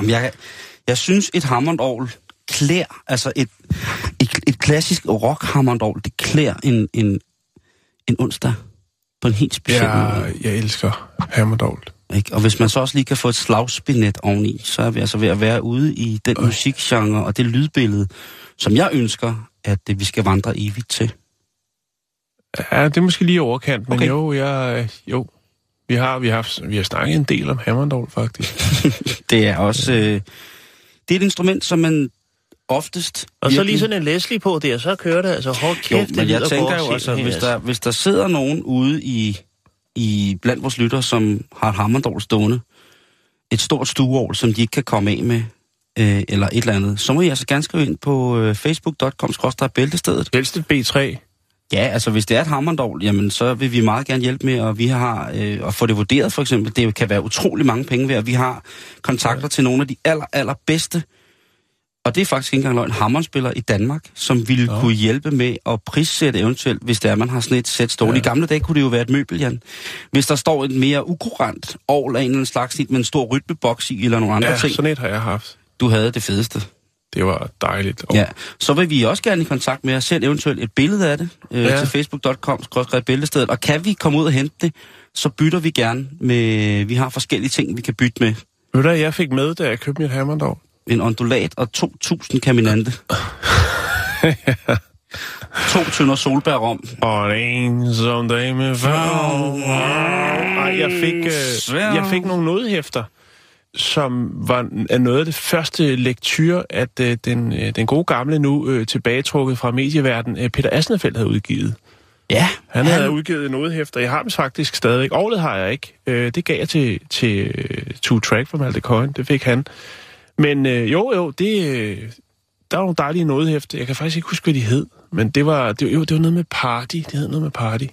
Jamen, jeg, jeg synes, et hammondorgel klæder, altså et, et, et klassisk rock hammondorgel, det klæder en, en, en onsdag på en helt speciel Jeg, måde. jeg elsker Hammerdovl. Ikke? Og hvis man så også lige kan få et slagspinet oveni, så er vi altså ved at være ude i den musikgenre og det lydbillede, som jeg ønsker, at øh, vi skal vandre evigt til. Ja, det er måske lige overkant, men Okay. okay. jo, jeg, jo. Vi har, vi, har, haft- vi har snakket en del om Hammerdovl, faktisk. Det er også... Øh, det er et instrument, som man oftest... Og så lige sådan en Leslie på der, så kører det altså hårdt kæft. Jo, det men jeg tænker jo, altså, hvis der, hvis der sidder nogen ude i, i blandt vores lytter, som har et hammerdål stående, et stort stueovl, som de ikke kan komme af med, øh, eller et eller andet, så må I altså gerne skrive ind på øh, facebook.com bæltestedet. Helst et B3. Ja, altså hvis det er et hammerdål, jamen så vil vi meget gerne hjælpe med, og vi har øh, at få det vurderet for eksempel. Det kan være utrolig mange penge værd. Vi har kontakter til nogle af de aller, aller bedste, og det er faktisk ikke engang løgn, hammerspillere i Danmark, som ville Nå. kunne hjælpe med at prissætte eventuelt, hvis det er, man har sådan et sæt stående. Ja. I gamle dage kunne det jo være et møbel, Jan. Hvis der står et mere ukurant ovl af en eller anden slags med en stor rytmeboks i, eller nogle andre Ja, ting. sådan et har jeg haft. Du havde det fedeste. Det var dejligt. Og Ja, så vil vi også gerne i kontakt med at sende eventuelt et billede af det øh, ja. Ja. til facebook.com bæltestedet. Og kan vi komme ud og hente det, så bytter vi gerne med... Vi har forskellige ting, vi kan bytte med. Ved du jeg fik med, da jeg købte mit Hammerdovl? En ondulat og 2.000 kaminante. to tønder solbærrom. Og en som dag med farve. Ej, jeg fik, øh, jeg fik nogle nodehæfter, som var er noget af det første lektyr, at øh, den, øh, den gode gamle nu øh, tilbagetrukket fra medieverden, øh, Peter Asnefeldt havde udgivet. Ja, Han havde udgivet en nodehæfter. Jeg har dem faktisk stadig. Året har jeg ikke. Øh, det gav jeg til, til øh, Two Track fra Malte Coyne. Det fik han. Men øh, jo, jo, det, øh, der var nogle dejlige nodehæfter. Jeg kan faktisk ikke huske, hvad de hed. Men det var, det, jo, det var noget med party. Det hed noget med party.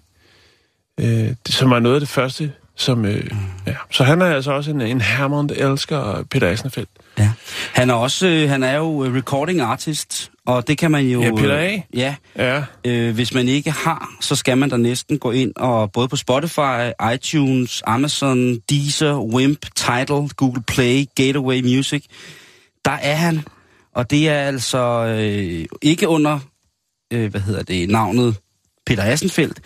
Øh, det, som var noget af det første, som... Øh, ja. Så han er altså også en, en Hammond elsker Peter Asnefeldt. ja. Han er også, øh, han er jo øh, recording artist, og det kan man jo... Ja, Peter A. Øh, ja, Ja, Øh, hvis man ikke har, så skal man da næsten gå ind og både på Spotify, iTunes, Amazon, Deezer, Wimp, Tidal, Google Play, Gateway Music. Der er han, og det er altså øh, ikke under, øh, hvad hedder det, navnet Peter Assenfeldt.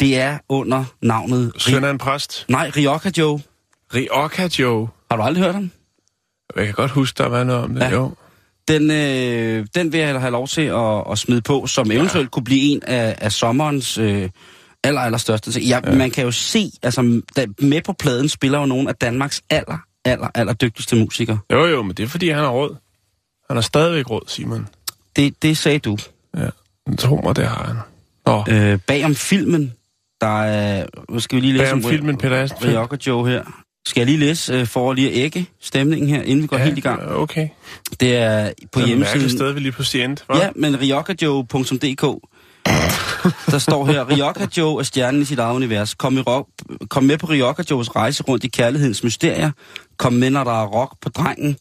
Det er under navnet... søn af en præst. Nej, Rioja Joe. Rioja Joe. Har du aldrig hørt ham? Jeg kan godt huske, der var noget om det. Ja. Ja. Jo. Den, øh, den vil jeg have lov til at, at smide på, som eventuelt kunne blive en af, af sommerens øh, aller, aller største ting. Ja, ja. Man kan jo se, altså da, med på pladen spiller jo nogle af Danmarks aller, aller, aller dygtigste musikere. Jo, jo, men det er fordi, han har råd. Han har stadigvæk råd, Simon. Det, det sagde du. Ja, men tro mig, det har han. Nå, Øh, bag om filmen, der er... Nu skal vi lige læse bag om filmen Peter. Rioja Joe her. Skal jeg lige læse øh, for lige at ægge stemningen her, inden vi går ja, helt i gang? ja, Okay. Det er på det er hjemmesiden... sted, vi lige pludselig endte, hva'? Ja, men riokajoe.dk Der står her, Rioja Joe er stjernen i sit eget univers. Kom, i rock, kom med på Rioja Joes rejse rundt i kærlighedens mysterier. Kom med, når der er rock på drengen.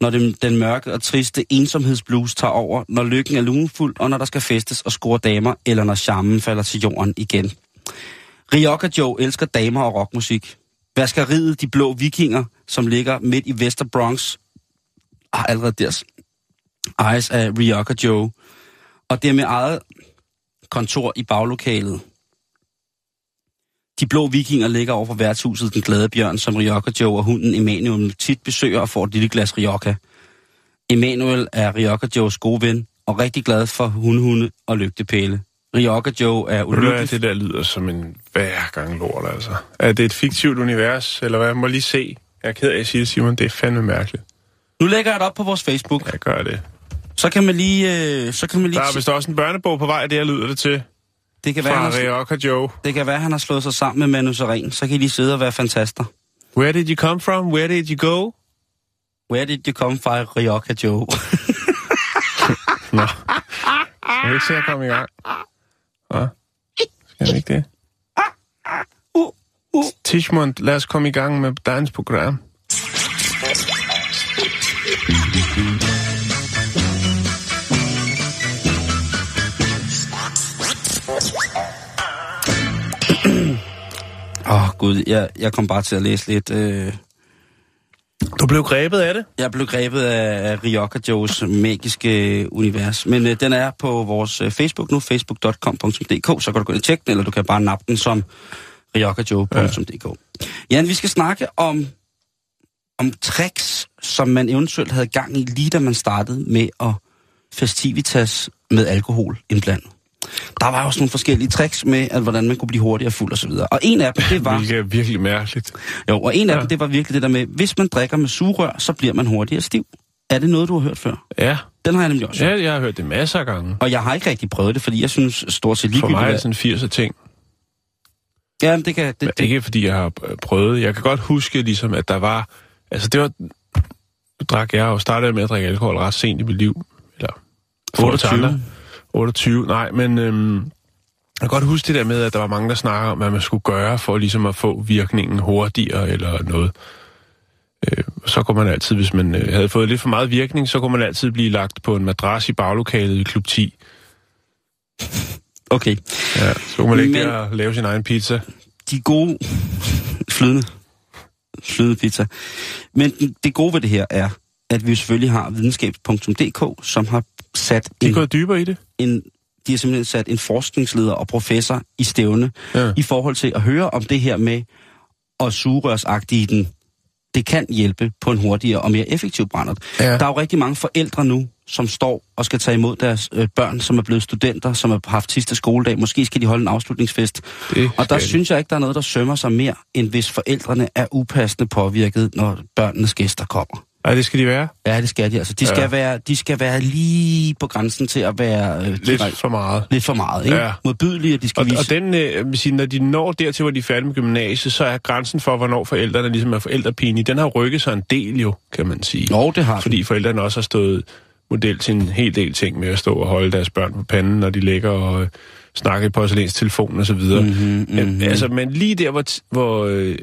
Når den, den mørke og triste ensomhedsblues tager over. Når lykken er lunefuld, og når der skal festes og score damer. Eller når charmen falder til jorden igen. Rioja Joe elsker damer og rockmusik. Vaskeriet De Blå Vikinger, som ligger midt i Vester Bronx, har allerede deres ejes af Rioja Joe. Og det er med eget kontor i baglokalet. De blå vikinger ligger over for værtshuset Den Glade Bjørn, som Rioja Joe og hunden Emanuel tit besøger og får et lille glas Rioja. Emanuel er Rioja Joes gode ven og rigtig glad for hundhunde og lygtepæle. Ryoka Joe er ulykkelig. det der lyder som en hver gang lort, altså. Er det et fiktivt univers, eller hvad? Jeg må lige se. Jeg er ked af at sige det, Simon. Det er fandme mærkeligt. Nu lægger jeg det op på vores Facebook. Jeg gør det. Så kan man lige... Øh, så kan man lige Der er vist også en børnebog på vej, det her lyder det til. det, kan være, han har, Joe. det kan være, han har slået sig sammen med Manu Seren. Så kan I lige sidde og være fantaster. Where did you come from? Where did you go? Where did you come from, Ryoka Joe? Nå. Jeg vil ikke se at komme i gang. Hvad? Skal vi ikke det? Tishmund, lad os komme i gang med dagens program. Åh, oh, gud. Jeg, jeg kom bare til at læse lidt... Øh, du blev grebet af det? jeg blev grebet af, af Ryoka Joes magiske univers. Men øh, den er på vores øh, Facebook nu, facebook.com.dk, så kan du gå ind og tjekke den, eller du kan bare nappe den som ryokajoe.dk. Ja. Jan, vi skal snakke om, om tricks, som man eventuelt havde gang i, lige da man startede med at festivitas med alkohol indblandet. Der var jo sådan nogle forskellige tricks med, at hvordan man kunne blive hurtigere fuld og så videre. Og en af dem, det var... Hvilket er virkelig mærkeligt. Jo, og en af Ja. dem, det var virkelig det der med, hvis man drikker med sugerør, så bliver man hurtigere stiv. Er det noget, du har hørt før? Ja. Den har jeg nemlig også hørt. ja, jeg har hørt det masser af gange. Og jeg har ikke rigtig prøvet det, fordi jeg synes stort set For ligegyldigt... mig er det sådan 80 ting. Ja, men det kan... Det, det, ikke fordi jeg har prøvet. Jeg kan godt huske, ligesom, at der var... Altså, det var... Nu drak jeg og startede med at drikke alkohol ret sent i mit liv. Eller... i forhold til 28. andre. 28, nej, men... Øhm, jeg kan godt huske det der med, at der var mange, der snakker om, hvad man skulle gøre for ligesom at få virkningen hurtigere eller noget. Øh, så kunne man altid, hvis man øh, havde fået lidt for meget virkning, så kunne man altid blive lagt på en madras i baglokalet i klub 10. okay. Ja, så kunne man ikke Men- der og lave sin egen pizza. De gode... Flydende. Flydende pizza. Men det gode ved det her er, at vi selvfølgelig har videnskab.dk, som har sat De en, gået dybere i det. en de har simpelthen sat en forskningsleder og professor i stævne Ja. i forhold til at høre om det her med at sugerørsagtige den. Det kan hjælpe på en hurtigere og mere effektiv brændert. Ja. Der er jo rigtig mange forældre nu, som står og skal tage imod deres øh, børn, som er blevet studenter, som har haft sidste skoledag. Måske skal de holde en afslutningsfest. Det Og der synes jeg ikke, der er noget, der sømmer sig mere, end hvis forældrene er upassende påvirket, når børnenes gæster kommer. Nej, det skal de være. Ja, det skal de altså. De skal, Ja. være, de skal være lige på grænsen til at være øh, Lidt for meget. lidt for meget. Ikke? Ja. Modbydelige, de skal Og, vise... og den, øh, sige, når de når dertil, hvor de er færdige med gymnasiet, så er grænsen for, hvornår forældrene ligesom er forældrepinige, den har rykket sig en del jo, kan man sige. Nå, det har Fordi forældrene også har stået model til en hel del ting med at stå og holde deres børn på panden, når de ligger og øh, snakker i porcelænstelefon og så videre. Mhm, Men, mhm. altså, men lige der, hvor, hvor øh,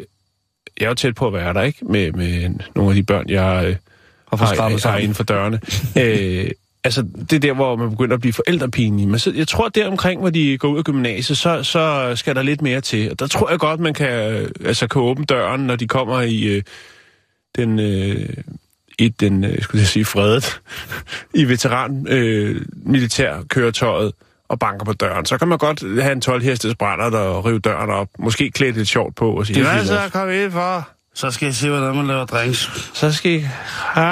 jeg er jo tæt på at være der, ikke? Med, med nogle af de børn, jeg øh, har, har sammen. inden for dørene. øh, altså, det er der, hvor man begynder at blive forældrepinlig. Men så, jeg tror, der omkring, hvor de går ud af gymnasiet, så, så skal der lidt mere til. Og der tror jeg godt, man kan, øh, altså, kan åbne døren, når de kommer i øh, den... Øh, i den, øh, skulle jeg sige, fredet, i veteran øh, militærkøretøjet og banker på døren. Så kan man godt have en 12 hestes brænder der og rive døren op. Måske klæde lidt sjovt på og sige, Det er hvad så, kom ind for? Så skal jeg se, hvordan man laver drinks. Så skal I... Ha?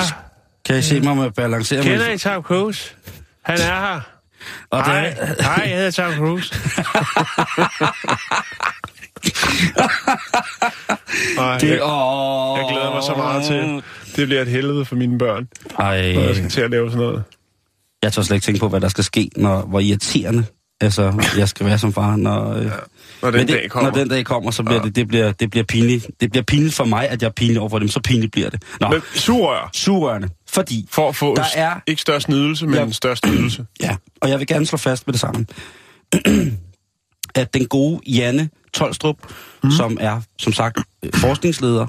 Kan I se mig med at balancere Kender mig? I Tom Cruise? Han er her. Og det Hej, er, hej, jeg hedder Tom Cruise. Ej, det, jeg, åh, jeg glæder mig så meget til. Det bliver et helvede for mine børn, Ej, når jeg skal til at lave sådan noget. Jeg tør slet ikke tænke på, hvad der skal ske, når, hvor irriterende altså, jeg skal være som far. Når, øh, Når den det, dag kommer. Når den dag kommer, så bliver ja. det, det, bliver, det bliver pinligt. Det bliver pinligt for mig, at jeg er pinlig over for dem. Så pinligt bliver det. Nå, Men sugerør, sugerørende. Fordi, for at få Der er- ikke størst nydelse, men Ja. ja. størst nydelse. ja, og jeg vil gerne slå fast med det samme, at den gode Janne Tolstrup, mm. som er, som sagt, forskningsleder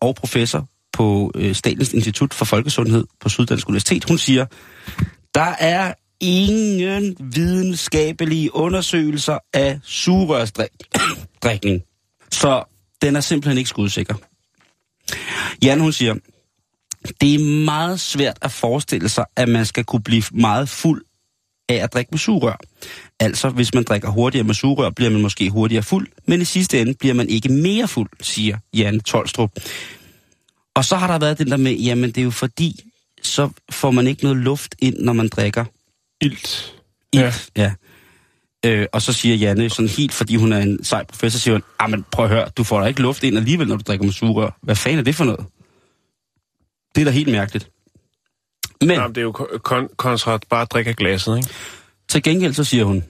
og professor på øh, Statens Institut for Folkesundhed på Syddansk Universitet, hun siger, der er ingen videnskabelige undersøgelser af sugerørsdrikning. Så den er simpelthen ikke skudsikker. Jan, hun siger, det er meget svært at forestille sig, at man skal kunne blive meget fuld af at drikke med sugerør. Altså, hvis man drikker hurtigere med sugerør, bliver man måske hurtigere fuld, men i sidste ende bliver man ikke mere fuld, siger Jan Tolstrup. Og så har der været den der med, jamen det er jo fordi, så får man ikke noget luft ind, når man drikker Ilt. ilt. Ja. Øh, og så siger Janne sådan helt, fordi hun er en sej professor, siger hun, ah, men prøv at høre, du får da ikke luft ind alligevel, når du drikker med sugerør. Hvad fanden er det for noget? Det er da helt mærkeligt. Men Jamen, det er jo kon- kontra bare at drikke af glasset, ikke? til gengæld så siger hun,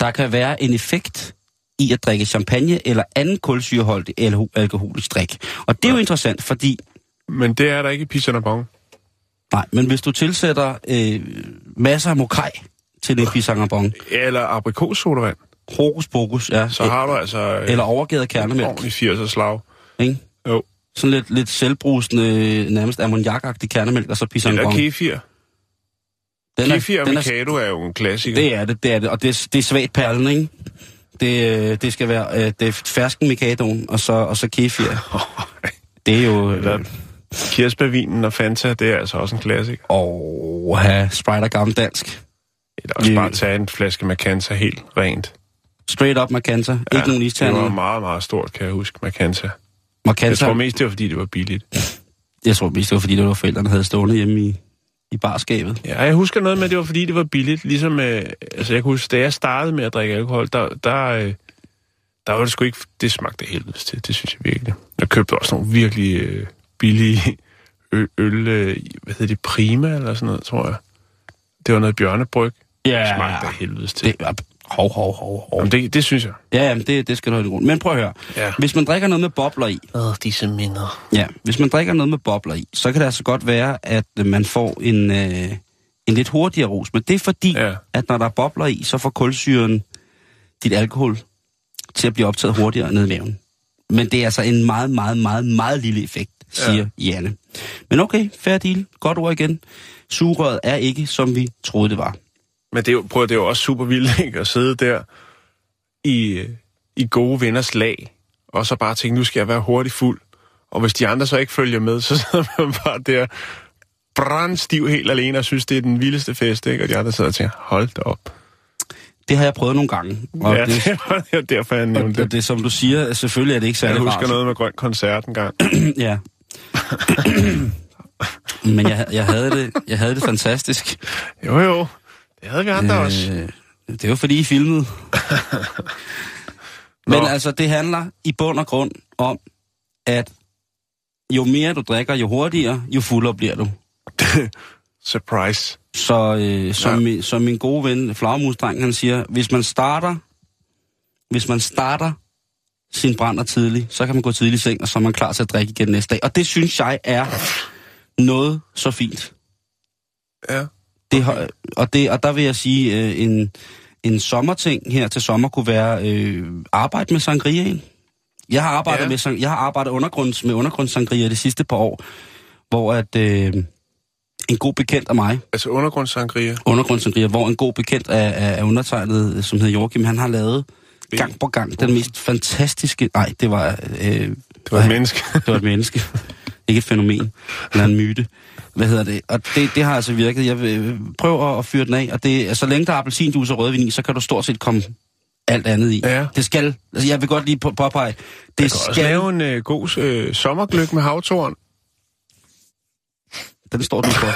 der kan være en effekt i at drikke champagne eller anden kulsyreholdig alko- alkoholisk drik. Og det er jo interessant, fordi Men det er der ikke i Pissanabong. Nej, men hvis du tilsætter øh, masser af mokaj til en pisangabong, Eller aprikossodavand. hokus pokus, ja, Så har du altså... øh, eller overgivet kernemælk, ordentlig 80'er slag. ikke? Jo. Sådan lidt, lidt selvbrusende, nærmest ammoniakagtig kernemælk, og så Eller pisangabong. kefir. Den er- Kefir og den er- Mikado er jo en klassiker. Det er det, det er det, og det, er- det er svagt perlen, ikke? Det, øh, det skal være øh, det er fersken Mikadoen, og så, og så kefir. Det er jo... Eller kirsebærvinen og Fanta, det er altså også en klassiker. og have Sprite og gammel dansk. Eller også bare tage en flaske Macanta helt rent. Straight up Macanta. Ja, ikke nogen det var isterninger. meget, meget stort, kan jeg huske, Macanta. Jeg Macanta. tror mest, det var, fordi det var billigt. Jeg tror mest, det var, fordi det var forældrene, havde stående hjemme i, i barskabet. Ja, jeg husker noget med, at det var, fordi det var billigt. Ligesom, øh, altså jeg kan huske, da jeg startede med at drikke alkohol, der, der, øh, der var det sgu ikke... Det smagte helvedes til, det synes jeg virkelig. Jeg købte også nogle virkelig øh, billige øl, øl øh, hvad hedder det, Prima eller sådan noget, tror jeg. Det var noget bjørnebryg. Det smagte af helvedes til. Det, hov, hov, hov, hov. Jamen, det, det synes jeg. Ja, jamen, det, det skal du have grund. Men prøv at høre. Ja. Hvis man drikker noget med bobler i, Åh, disse minder. ja, hvis man drikker noget med bobler i, så kan det altså godt være, at man får en, øh, en lidt hurtigere rus. Men det er fordi, Ja. at når der er bobler i, så får kulsyren dit alkohol til at blive optaget hurtigere ned i maven. Men det er altså en meget, meget, meget, meget lille effekt, siger ja. Janne. Men okay, fair deal. Godt ord igen. Sugerøret er ikke, som vi troede det var. Men det er jo, prøv, det er jo også super vildt, ikke? At sidde der i, i gode venners lag, og så bare tænke, nu skal jeg være hurtigt fuld. Og hvis de andre så ikke følger med, så sidder man bare der brandstiv helt alene og synes, det er den vildeste fest, ikke? Og de andre sidder og tænker, hold da op. Det har jeg prøvet nogle gange. Og ja, det, det var derfor, jeg nævnte og det. det, som du siger, selvfølgelig er det ikke Jeg særlig husker rart. noget med grøn koncert en gang. Ja. Men jeg, jeg, havde det, jeg havde det fantastisk. Jo, jo. Det havde vi andre øh... også. Det var fordi, I filmede. Men altså, det handler i bund og grund om, at jo mere du drikker, jo hurtigere, jo fuldere bliver du. Surprise. Så øh, som, Ja. min, som min gode ven, Flagermusdreng, han siger, hvis man starter, hvis man starter sin brænder tidligt, så kan man gå tidligt i seng, og så er man klar til at drikke igen næste dag. Og det synes jeg er noget så fint. Ja. Det, har- og, det, og der vil jeg sige, øh, en, en sommerting her til sommer kunne være øh, arbejde med sangriaen. Jeg har arbejdet, Ja. med, jeg har arbejdet undergrunds, med undergrundssangria de sidste par år, hvor at, øh, en god bekendt af mig, Altså undergrundssangria. undergrundssangria, hvor en god bekendt af, af, af undertegnet, som hedder Joachim, han har lavet gang på gang den mest fantastiske... Nej, det var... Øh, Det var et menneske. det var et menneske. Ikke et fænomen. Eller en myte. Hvad hedder det? Og det, det har altså virket. Jeg øh, prøve at, fyre den af. Og det, så længe der er appelsinjuice og rødvin i, så kan du stort set komme alt andet i. Ja. Det skal... Altså, jeg vil godt lige på- påpege. Det Jeg kan også skal... lave en øh, god øh, sommergløk med havtorn. Den står du for.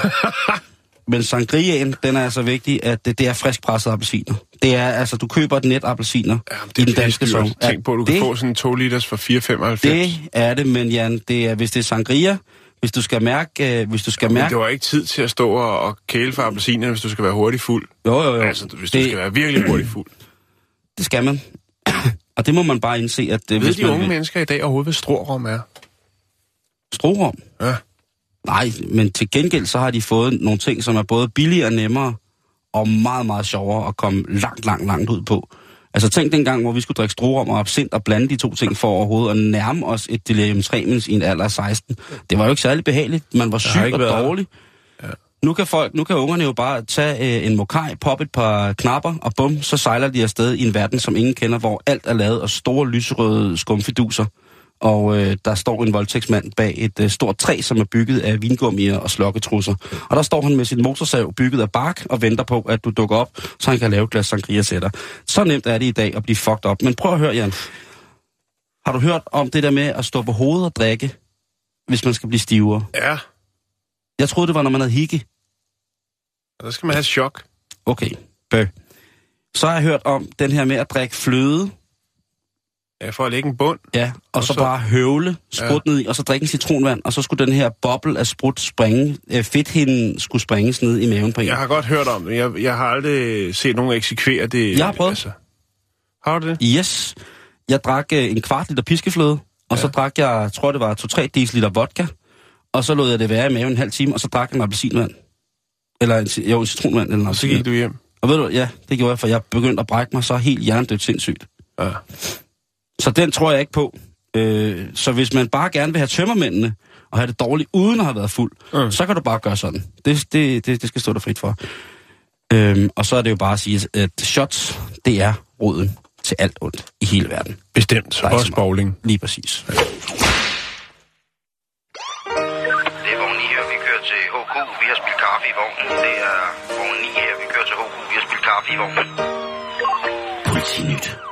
Men sangriaen, den er altså vigtig, at det, det er friskpressede appelsiner. Det er altså, du køber et net appelsiner Ja, i den danske sovn. Tænk på, at du kan det, få sådan en 2 liters for 4,95. Det er det, men Jan, det er, hvis det er sangria, hvis du skal mærke, øh, hvis du skal Men mærke... det var ikke tid til at stå og, og kæle for appelsinerne, hvis du skal være hurtigt fuld. Jo, jo, jo. Altså, hvis du det, skal være virkelig hurtigt fuld. det skal man. Og det må man bare indse, at øh, Ved hvis de man unge vil... mennesker i dag overhovedet, hvad strorum er? Strorum? Ja. Nej, men til gengæld så har de fået nogle ting, som er både billigere og nemmere, og meget, meget sjovere at komme langt, langt, langt ud på. Altså tænk dengang, hvor vi skulle drikke strorum og absint og blande de to ting for overhovedet at nærme os et delirium tremens i en alder af 16. Det var jo ikke særlig behageligt. Man var syg og været dårlig. Nu kan, folk, nu kan ungerne jo bare tage øh, en mokai, poppe et par knapper, og bum, så sejler de afsted i en verden, som ingen kender, hvor alt er lavet af store lyserøde skumfiduser. Og øh, der står en voldtægtsmand bag et øh, stort træ, som er bygget af vingummier og slokketrusser. Og der står han med sin motorsav bygget af bark og venter på, at du dukker op, så han kan lave et glas sangria til dig. Så nemt er det i dag at blive fucked op. Men prøv at høre, Jan. Har du hørt om det der med at stå på hovedet og drikke, hvis man skal blive stivere? Ja, Jeg troede, det var, når man havde hikke. og der skal man have chok. Okay, bøh. Så har jeg hørt om den her med at drikke fløde, Ja, for at lægge en bund. ja, og, Og så, så- bare høvle sprut ja. ned i, og så drikke en citronvand, og så skulle den her boble af sprut springe, øh, fedthinden skulle springes ned i maven på en. Jeg har godt hørt om det. Jeg, jeg har aldrig set nogen eksekvere det. Altså, Jeg har prøvet. har du det? Yes. Jeg drak øh, en kvart liter piskefløde, og ja. så drak jeg, tror det var 2-3 deciliter vodka, og så lod jeg det være i maven en halv time, og så drak jeg en appelsinvand. Eller en, jo, en citronvand. Eller Og noget. så gik du hjem. Og ved du, ja, det gjorde jeg, for jeg begyndte at brække mig så helt hjernedødt sindssygt. Ja. Så den tror jeg ikke på. Øh, så hvis man bare gerne vil have tømmermændene, og have det dårligt uden at have været fuld, Mm. så kan du bare gøre sådan. Det, det, det, det skal stå der frit for. Øhm, og så er det jo bare at sige, at shots, det er roden til alt ondt i hele verden. Bestemt. Er Også bowling. Lige præcis. Det er vogn 9 her, vi kører til HK. Vi har spillet kaffe i vognen. Det er vogn 9 her, vi kører til HK. Vi har spillet kaffe i vognen. Politinyt.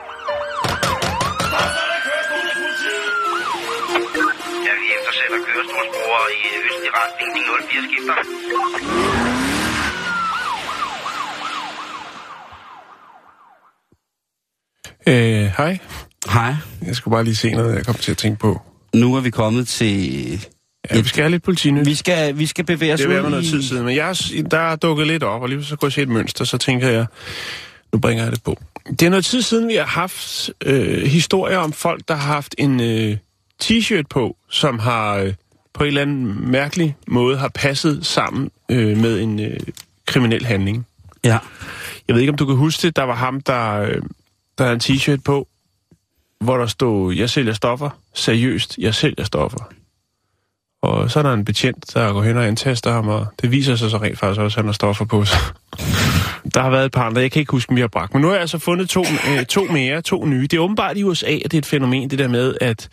Kørestolsbrugere i østlig retning. De 04 skifter. Øh, hej. Hej. Jeg skulle bare lige se noget, jeg kom til at tænke på. Nu er vi kommet til... Ja, vi skal have lidt politinyt. Vi skal, vi skal bevæge os Det ud har været noget i... tid siden, men jeg, er- der er dukket lidt op, og lige så kunne jeg se et mønster, så tænker jeg, nu bringer jeg det på. Det er noget tid siden, vi har haft øh, historier om folk, der har haft en øh, t-shirt på, som har øh, på en eller anden mærkelig måde har passet sammen øh, med en øh, kriminel handling. Ja. Jeg ved ikke, om du kan huske det. Der var ham, der, øh, der havde en t-shirt på, hvor der stod, jeg sælger stoffer. Seriøst, jeg sælger stoffer. Og så er der en betjent, der går hen og antaster ham, og det viser sig så rent faktisk også, at han har stoffer på sig. Der har været et par andre, jeg kan ikke huske, om vi har bragt. Men nu har jeg altså fundet to, øh, to mere, to nye. Det er åbenbart i USA, at det er et fænomen, det der med at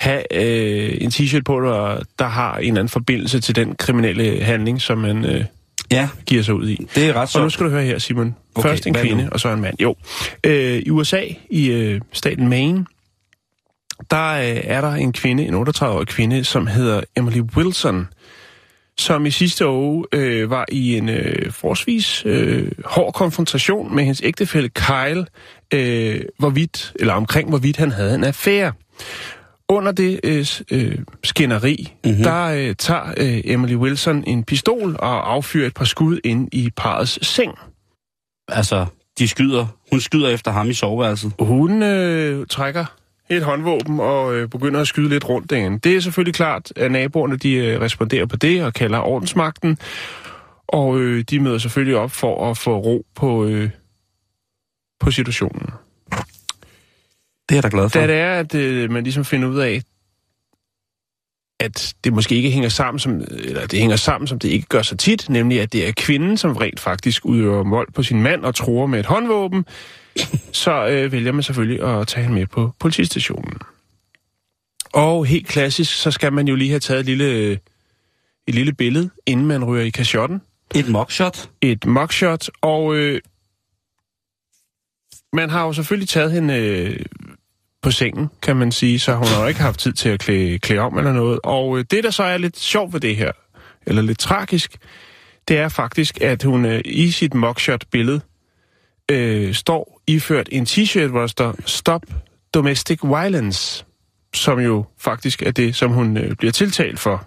have øh, en t-shirt på, der, der har en eller anden forbindelse til den kriminelle handling, som man øh, Ja, giver sig ud i. det er ret Og nu skal du høre her, Simon. Okay, Først en kvinde, nu? og så en mand. Jo. Øh, I USA, i øh, staten Maine, der øh, er der en kvinde, en 38-årig kvinde, som hedder Emily Wilson, som i sidste uge øh, var i en øh, forsvis øh, hård konfrontation med hendes ægtefælle Kyle, øh, hvorvidt, eller omkring hvorvidt han havde en affære. Under det øh, øh, skænderi, mm-hmm. der øh, tager øh, Emily Wilson en pistol og affyrer et par skud ind i parets seng. Altså, de skyder. Hun skyder efter ham i soveværelset. Hun øh, trækker et håndvåben og øh, begynder at skyde lidt rundt derinde. Det er selvfølgelig klart, at naboerne de øh, responderer på det og kalder ordensmagten. Og øh, de møder selvfølgelig op for at få ro på, øh, på situationen. Det er jeg da glad for. Da det er, at øh, man ligesom finder ud af, at det måske ikke hænger sammen, som, eller det hænger sammen, som det ikke gør så tit, nemlig at det er kvinden, som rent faktisk udøver vold på sin mand og tror med et håndvåben, så øh, vælger man selvfølgelig at tage hende med på politistationen. Og helt klassisk, så skal man jo lige have taget et lille, et lille billede, inden man ryger i kashotten Et mockshot. et mugshot, og øh, man har jo selvfølgelig taget hende øh, på sengen, kan man sige, så hun har jo ikke haft tid til at klæde, klæde om eller noget. Og øh, det, der så er lidt sjovt ved det her, eller lidt tragisk, det er faktisk, at hun øh, i sit mugshot-billede øh, står iført en t-shirt, hvor der står Stop Domestic Violence, som jo faktisk er det, som hun øh, bliver tiltalt for.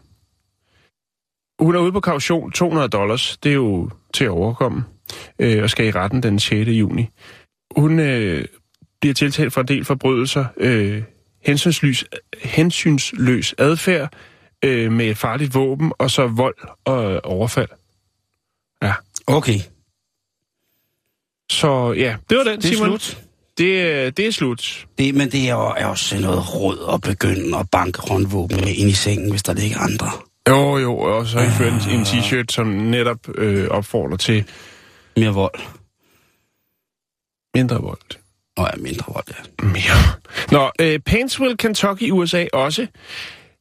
Hun er ude på kaution 200 dollars. Det er jo til at overkomme. Øh, og skal i retten den 6. juni. Hun øh, bliver tiltalt for en del forbrydelser. Øh, hensynsløs, hensynsløs adfærd øh, med et farligt våben, og så vold og overfald. Ja. Okay, Så ja, det var den, det er Simon. slut. Det, øh, det er slut. Det, men det er jo er også noget råd at begynde at banke håndvåben med ind i sengen, hvis der ligger andre. Jo, jo, og så har I ført en, en t-shirt, som netop øh, opfordrer til Mere vold. Mindre vold. Nå ja, mindre vold, ja. Mere. Nå, øh, Paintsville, Kentucky, USA også.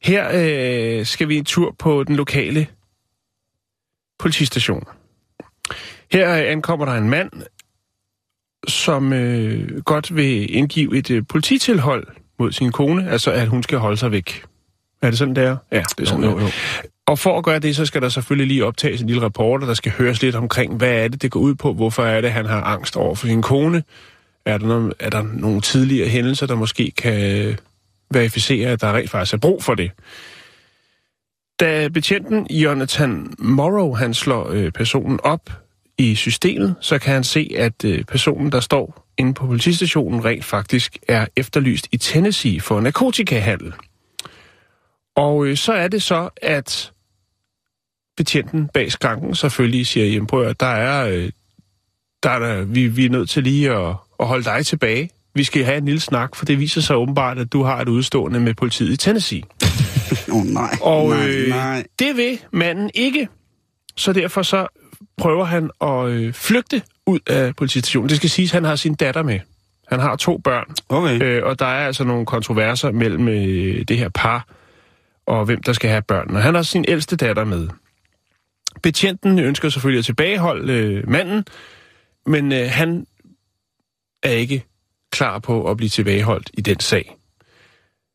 Her øh, skal vi en tur på den lokale politistation. Her øh, ankommer der en mand, som øh, godt vil indgive et øh, polititilhold mod sin kone, altså at hun skal holde sig væk. Er det sådan, der? Ja, det er sådan, jo, jo. Og for at gøre det, så skal der selvfølgelig lige optages en lille rapport, og der skal høres lidt omkring, hvad er det, det går ud på, hvorfor er det, han har angst over for sin kone. Er der, nogle, er der nogle tidligere hændelser, der måske kan øh, verificere, at der rent faktisk er brug for det? Da betjenten Jonathan Morrow han slår øh, personen op i systemet, så kan han se, at øh, personen, der står inde på politistationen, rent faktisk er efterlyst i Tennessee for narkotikahandel. Og øh, så er det så, at betjenten bag skranken selvfølgelig siger, jamen prøv at der er, øh, der er der, vi, vi er nødt til lige at, at holde dig tilbage. Vi skal have en lille snak, for det viser sig åbenbart, at du har et udstående med politiet i Tennessee. Oh, nej, Og nej, øh, nej. det vil manden ikke. Så derfor så prøver han at øh, flygte ud af politistationen. Det skal siges, at han har sin datter med. Han har to børn. Okay. Øh, og der er altså nogle kontroverser mellem øh, det her par og hvem der skal have børn. Og han har sin ældste datter med. Betjenten ønsker selvfølgelig at tilbageholde øh, manden, men øh, han er ikke klar på at blive tilbageholdt i den sag.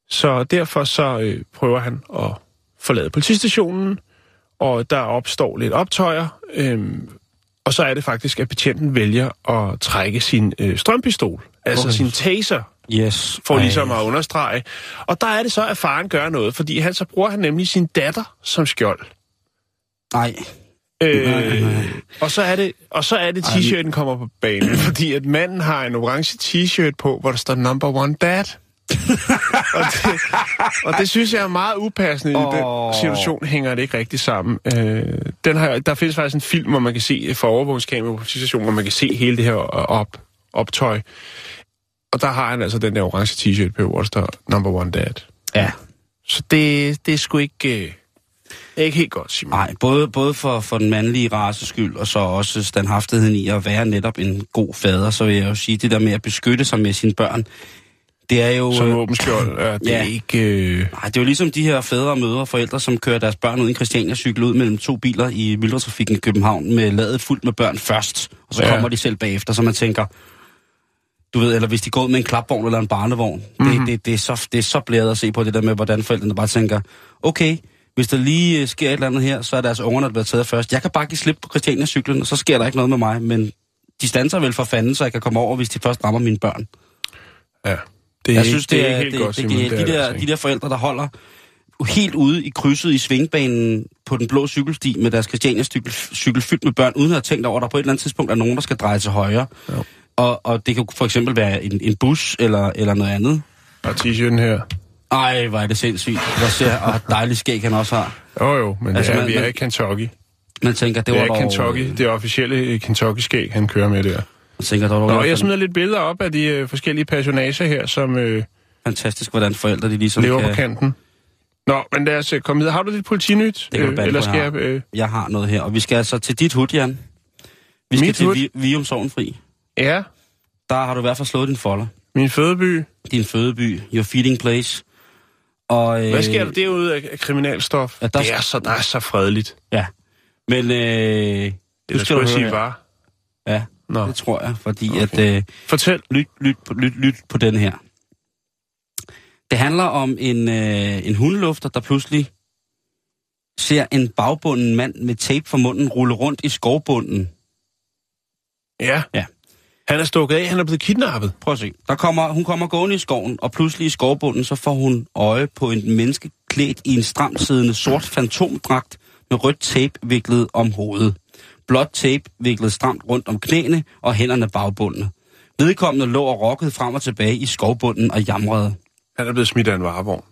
Så derfor så øh, prøver han at forlade politistationen, og der opstår lidt optøjer, øh, og så er det faktisk, at betjenten vælger at trække sin øh, strømpistol, altså Okay. sin taser, Yes. for Ej. ligesom at understrege. Og der er det så, at faren gør noget, fordi han så bruger han nemlig sin datter som skjold. Nej. Øh, Nej, nej. og så er det, og så er det t-shirten kommer på banen, fordi at manden har en orange t-shirt på, hvor der står number one dad. og, det, og det synes jeg er meget upassende i den situation, hænger det ikke rigtig sammen. Øh, den har, der findes faktisk en film, hvor man kan se for overvågningskamera på stationen, hvor man kan se hele det her op, optøj. Og der har han altså den der orange t-shirt på, hvor der står number one dad. Ja. Så det, det er sgu ikke, øh, ikke helt godt, Simon. Nej, både, både for, for den mandlige races skyld, og så også standhaftigheden i at være netop en god fader, så vil jeg jo sige, det der med at beskytte sig med sine børn, det er jo... Som øh, våbenskjold, ja, det er Ja. ikke... Øh, Nej, det er jo ligesom de her fædre og mødre og forældre, som kører deres børn ud i Christiania cykel ud mellem to biler i myldretrafikken i København med ladet fuldt med børn først, og så Ja. ja. kommer de selv bagefter, så man tænker, du ved, eller hvis de går ud med en klapvogn eller en barnevogn, mm-hmm. det, det, det, er så, det er så blæret at se på det der med, hvordan forældrene bare tænker, okay, hvis der lige øh, sker et eller andet her, så er deres ungerne, der bliver taget først. Jeg kan bare give slip på Christiania cyklen, og så sker der ikke noget med mig, men de standser vel for fanden, så jeg kan komme over, hvis de først rammer mine børn. ja, det er, Jeg synes, det det er, helt det, godt, det, det, det de, er det der, altså de ikke. der forældre, der holder helt ude i krydset i svingbanen på den blå cykelsti med deres Christiania cykel, cykel fyldt med børn, uden at have tænkt over, at der på et eller andet tidspunkt er nogen, der skal dreje til højre. Jo. Og, og det kan for eksempel være en, en bus eller, eller noget andet. T-shirten her. Ej, hvor er det sindssygt. Hvor ser, og dejlig skæg han også har. Jo jo, men Altså, det er, man- vi er i Kentucky. Man tænker, det Det var er dog... Kentucky, det er officielle Kentucky-skæg, han kører med der. Man tænker, det var Nå, dog jeg smider lidt billeder op af de øh, forskellige personager her, som øh, fantastisk, hvordan forældre de ligesom lever kan... på kanten. Nå, men lad os øh, komme videre. Har du lidt politinyt? Det kan bande eller skal jeg jeg... Øh, Jeg har noget her, og vi skal altså til dit hud, Jan. Vi skal Mit til? Vi, Vium Sovnfri. ja, Der har du i hvert fald slået din folder. min fødeby. din fødeby, your feeding place. Og, øh, Hvad sker der derude af, kriminalstof? Ja, der det er så, der er så fredeligt. Ja, men øh, Det skal du sige var. Ja, Nå, det tror jeg, fordi Okay. at... Øh, fortæl. lyt, lyt, lyt, lyt på den her. Det handler om en, øh, en hundelufter, der pludselig ser en bagbunden mand med tape for munden rulle rundt i skovbunden. Ja. Ja. Han er stukket af, han er blevet kidnappet. Prøv at se. Der kommer, hun kommer gående i skoven, og pludselig i skovbunden, så får hun øje på en menneske klædt i en stramt siddende sort fantomdragt med rødt tape viklet om hovedet. Blåt tape viklet stramt rundt om knæene og hænderne bagbundne. Vedkommende lå og rokkede frem og tilbage i skovbunden og jamrede. Han er blevet smidt af en varevogn.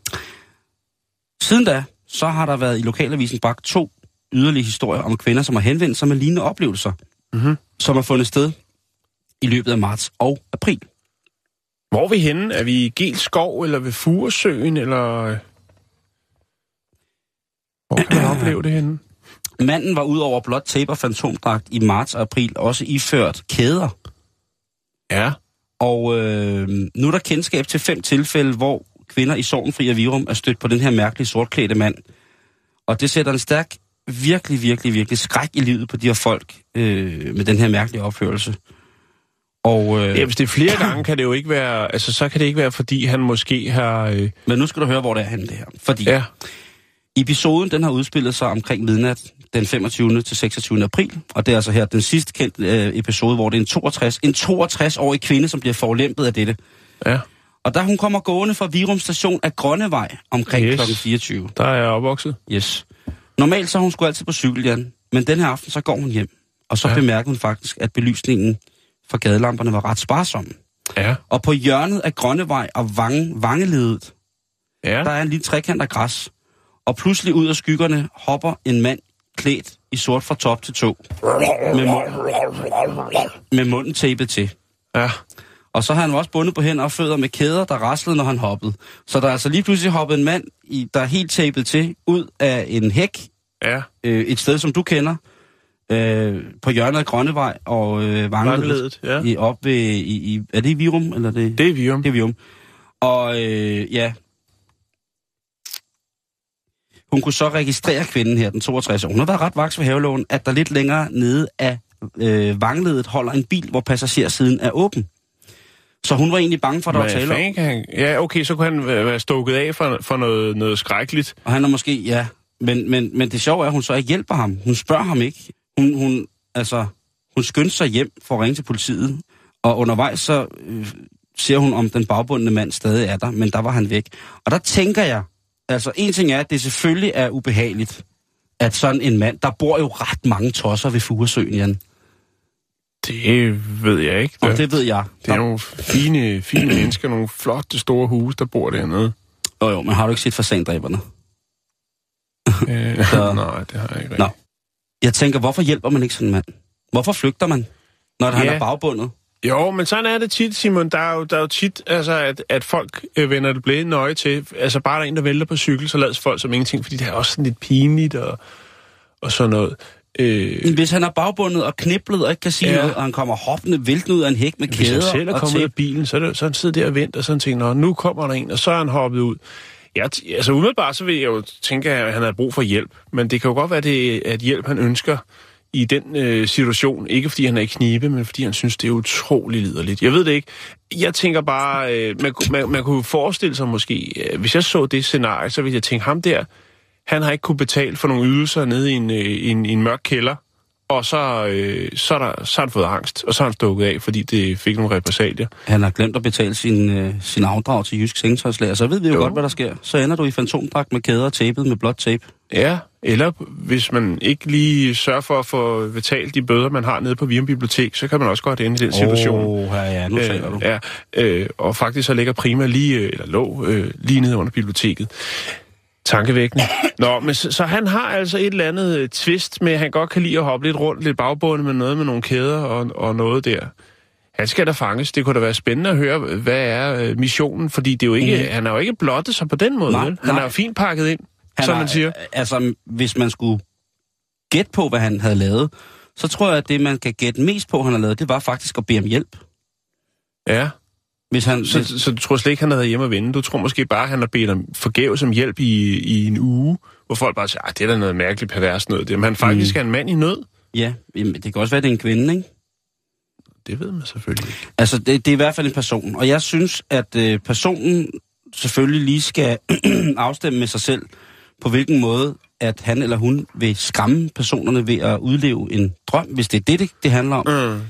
Siden da, så har der været i lokalavisen bragt to yderligere historier om kvinder, som har henvendt sig med lignende oplevelser, Mhm. som har fundet sted i løbet af marts og april. Hvor er vi henne? Er vi i Gels skov, eller ved Furesøen, eller... øh? Hvor kan man opleve det henne? Manden var ud over blot tape og fantomdragt i marts og april også iført kæder. Ja. Og øh, nu er der kendskab til fem tilfælde, hvor kvinder i Sorgenfri og Virum er stødt på den her mærkelige sortklædte mand. Og det sætter en stærk, virkelig, virkelig, virkelig skræk i livet på de her folk øh, med den her mærkelige opførelse. Og, øh, ja. hvis det er flere gange, kan det jo ikke være... Altså, så kan det ikke være, fordi han måske har... Øh, Men nu skal du høre, hvor det er henne det her. Fordi ja. Episoden den har udspillet sig omkring midnat den 25. til 26. april, og det er altså her den sidste kendte øh, episode, hvor det er en 62, en 62-årig kvinde, som bliver forlæmpet af dette. Ja, Og da hun kommer gående fra Virum station af Grønnevej omkring Yes. kl. 24. der er jeg opvokset. Yes. Normalt så hun sgu altid på cykel, Jan. Men den her aften, så går hun hjem. Og så ja. bemærker hun faktisk, at belysningen fra gadelamperne var ret sparsom. Ja, Og på hjørnet af Grønnevej og Vange, Vangeledet, ja. der er en lille trekant af græs. Og pludselig ud af skyggerne hopper en mand klædt i sort fra top til to. Med, mund, med munden tapet til. Ja, Og så har han også bundet på hænder og fødder med kæder, der raslede, når han hoppede. Så der er altså lige pludselig hoppet en mand, i, der er helt tapet til, ud af en hæk, ja. øh, et sted, som du kender, øh, på hjørnet af Grønnevej og øh, Vangeledet. Ja. I, op ved, i, i, er det i Virum? Eller det? Det er Virum. Det er Virum. Og øh, ja, hun kunne så registrere kvinden her, den 62 år. Hun har været ret vaks ved havelån, at der lidt længere nede af øh, Vangeledet holder en bil, hvor passagersiden er åben. Så hun var egentlig bange for, at der var tale om. han... Ja, okay, så kunne han være være stukket af for, for noget, noget skrækkeligt. Og han er måske, ja. Men, men, men det sjove er, at hun så ikke hjælper ham. Hun spørger ham ikke. Hun, hun, altså, hun skyndte sig hjem for at ringe til politiet. Og undervejs så øh, ser hun, om den bagbundne mand stadig er der, men der var han væk. Og der tænker jeg, altså en ting er, at det selvfølgelig er ubehageligt, at sådan en mand, der bor jo ret mange tosser ved Furesøen, Jan. Det ved jeg ikke. Og Det, det ved jeg. det er nogle fine, fine mennesker, nogle flotte store huse, der bor dernede. Jo, jo, men har du ikke set fasandræberne? Øh, Så- nej, det har jeg ikke Nå. Jeg tænker, hvorfor hjælper man ikke sådan en mand? Hvorfor flygter man, når han Ja. er bagbundet? Jo, men sådan er det tit, Simon. Der er jo, der er jo tit, altså, at, at folk øh, vender det blinde nøje til. Altså bare der er en, der vælter på cykel, så lades folk som ingenting, fordi det er også sådan lidt pinligt og, og sådan noget. Øh, Hvis han er bagbundet og kniblet og ikke kan sige Ja. noget, og han kommer hoppende væltende ud af en hæk med Hvis kæder han selv er og kommet ud af bilen, så, er det, så han sidder der og venter, og så han tænker, Nå, nu kommer der en, og så er han hoppet ud. Ja, altså umiddelbart så vil jeg jo tænke, at han har brug for hjælp. Men det kan jo godt være, det er at hjælp, han ønsker i den øh, situation. Ikke fordi han er i knibe, men fordi han synes, det er utrolig liderligt. Jeg ved det ikke. Jeg tænker bare, øh, man, man, man kunne forestille sig måske, øh, hvis jeg så det scenarie, så ville jeg tænke, ham der, han har ikke kunne betale for nogle ydelser nede i en, øh, en, en mørk kælder, og så, øh, så, er der, så har han fået angst, og så har han stukket af, fordi det fik nogle repressalier. Han har glemt at betale sin, øh, sin afdrag til Jysk Sengetøjslager, så ved vi jo, Jo. godt, hvad der sker. Så ender du i fantomdragt med kæder og tapet med blåt tape. Ja, eller hvis man ikke lige sørger for at få betalt de bøder, man har nede på Virum Bibliotek, så kan man også godt ende i den situation. Åh, oh, ja, nu taler du. ja, øh, og faktisk så ligger Prima lige, øh, eller lå øh, lige nede under biblioteket. Tankevækkende. Nå, men så, så han har altså et eller andet øh, twist med, at han godt kan lide at hoppe lidt rundt, lidt bagbundet med noget med nogle kæder og, og noget der. Han skal da fanges. Det kunne da være spændende at høre, hvad er øh, missionen, fordi det er jo ikke, mm. han er jo ikke blottet sig på den måde. Nej, vel? Han nej. er jo fint pakket ind, Han som har- man siger. Altså, hvis man skulle gætte på, hvad han havde lavet, så tror jeg, at det, man kan gætte mest på, han har lavet, det var faktisk at bede om hjælp. Ja. Hvis han, Så, hvis, så du tror slet ikke, han har været hjemme at vinde? Du tror måske bare, han har bedt om forgæves om hjælp i, i en uge, hvor folk bare siger, at det er da noget mærkeligt pervers noget. Det, men han faktisk mm. er en mand i nød. ja, jamen, det kan også være, at det er en kvinde, ikke? Det ved man selvfølgelig ikke. Altså, det, det er i hvert fald en person. Og jeg synes, at øh, personen selvfølgelig lige skal afstemme med sig selv, på hvilken måde, at han eller hun vil skræmme personerne ved at udleve en drøm, hvis det er det, det, det handler om. Mm.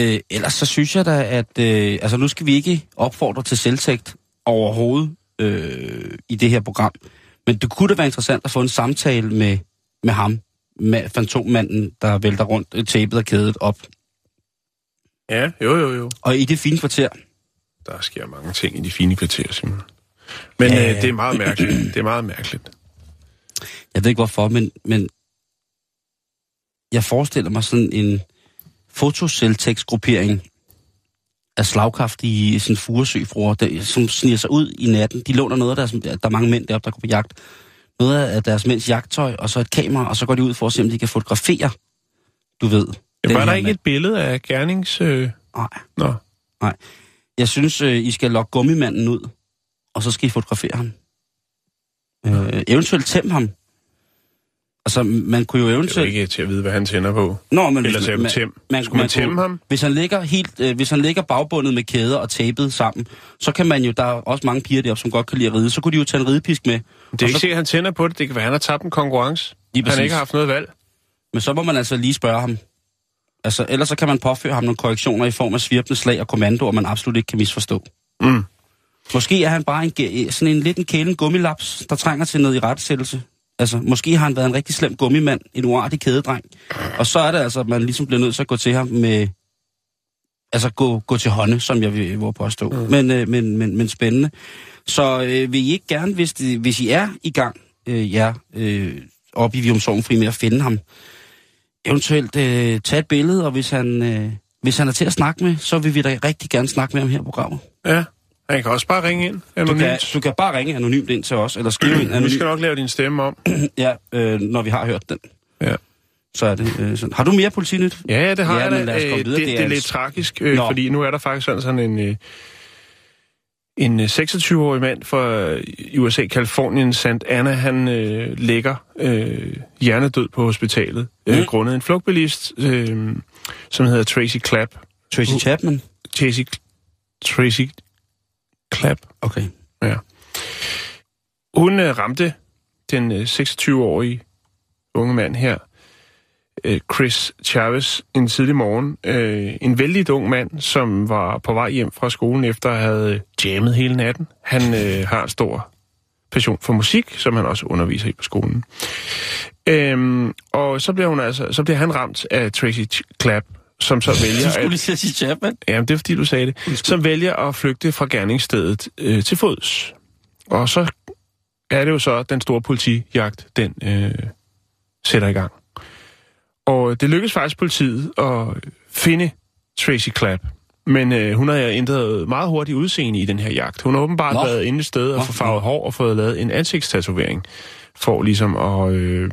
Øh, ellers så synes jeg da, at øh, altså, nu skal vi ikke opfordre til selvtægt overhovedet øh, i det her program. Men det kunne da være interessant at få en samtale med, med ham, med fantommanden, der vælter rundt øh, tapet og kædet op. Ja, jo, jo, jo. Og i det fine kvarter, Der sker mange ting i de fine kvarterer, Simon. Men ja. øh, det er meget mærkeligt. Det er meget mærkeligt. Jeg ved ikke hvorfor, men, men jeg forestiller mig sådan en fotoceltekstgruppering af slagkraftige sådan furesøfruer, der, som sniger sig ud i natten. De låner noget af deres, der er mange mænd deroppe, der går på jagt. Noget af deres mænds jagttøj, og så et kamera, og så går de ud for at se, om de kan fotografere. Du ved. Den var der ikke mand. et billede af gernings... Øh... Nej. Nå, Jeg synes, øh, I skal lokke gummimanden ud, og så skal I fotografere ham. Øh, eventuelt tæm ham. Altså, man kunne jo Det er jo eventuelt... ikke til at vide, hvad han tænder på. Nå, men Eller hvis sagde du tem? Skulle man tæmme kunne- ham? Hvis han ligger helt, øh, hvis han ligger bagbundet med kæder og tapet sammen, så kan man jo, der er også mange piger deroppe, som godt kan lide at ride, så kunne de jo tage en ridepisk med. Det er ikke så, sikkert, at han tænder på det. Det kan være, han har tabt en konkurrence. Lige Han præcis. ikke har haft noget valg. Men så må man altså lige spørge ham. Altså, ellers så kan man påføre ham nogle korrektioner i form af svirpende slag og kommandoer, man absolut ikke kan misforstå. Mm. Måske er han bare en, sådan en lidt en kælen gummilaps, der trænger til noget i rettesættelse. Altså, måske har han været en rigtig slem gummimand, en uartig kædedreng. Og så er det altså, at man ligesom bliver nødt til at gå til ham med... Altså, gå, gå til hånde, som jeg vil, vil påstå. Mm. Men, øh, men, men, men spændende. Så øh, vil I ikke gerne, hvis, det, hvis I er i gang, øh, ja, øh, op i Vium Sogn Fri med at finde ham, eventuelt øh, tage et billede, og hvis han, øh, hvis han er til at snakke med, så vil vi da rigtig gerne snakke med ham her på programmet. Ja. Han kan også bare ringe ind. Du Anonymt. kan, du kan bare ringe anonymt ind til os, eller skrive ind Vi anonymt, skal nok lave din stemme om. ja, øh, når vi har hørt den. Ja. Så er det øh, sådan. Har du mere politinyt? Ja, ja, det har Ja, jeg da. Øh. Det, Det det er er lidt en- tragisk, øh, Nå. fordi nu er der faktisk sådan, sådan en... Øh, en øh, 26-årig mand fra øh, USA, Kalifornien, St. Anna, han øh, ligger øh, hjernedød på hospitalet, øh, Mm. grundet en flugtbilist, øh, som hedder Tracy Clapp. Tracy Chapman? Tracy, Tracy Clapp. Okay. Ja. Hun øh, ramte den øh, 26-årige unge mand her, øh, Chris Chavez, en tidlig morgen. Øh, en vældig ung mand, som var på vej hjem fra skolen efter at have jammet hele natten. Han øh, har en stor passion for musik, som han også underviser i på skolen. Øhm, og så bliver, hun altså, så bliver han ramt af Tracy Clapp, som så vælger Du skulle lige sige Chapman. Jamen, det er fordi, du sagde det. Som vælger at flygte fra gerningsstedet øh, til fods. Og så er det jo så, at den store politijagt, den øh, sætter i gang. Og det lykkedes faktisk politiet at finde Tracy Clapp. Men øh, hun har ændret meget hurtigt udseende i den her jagt. Hun har åbenbart Nå. Været inde et sted og Nå. få farvet hår og fået lavet en ansigtstatovering. For ligesom at øh,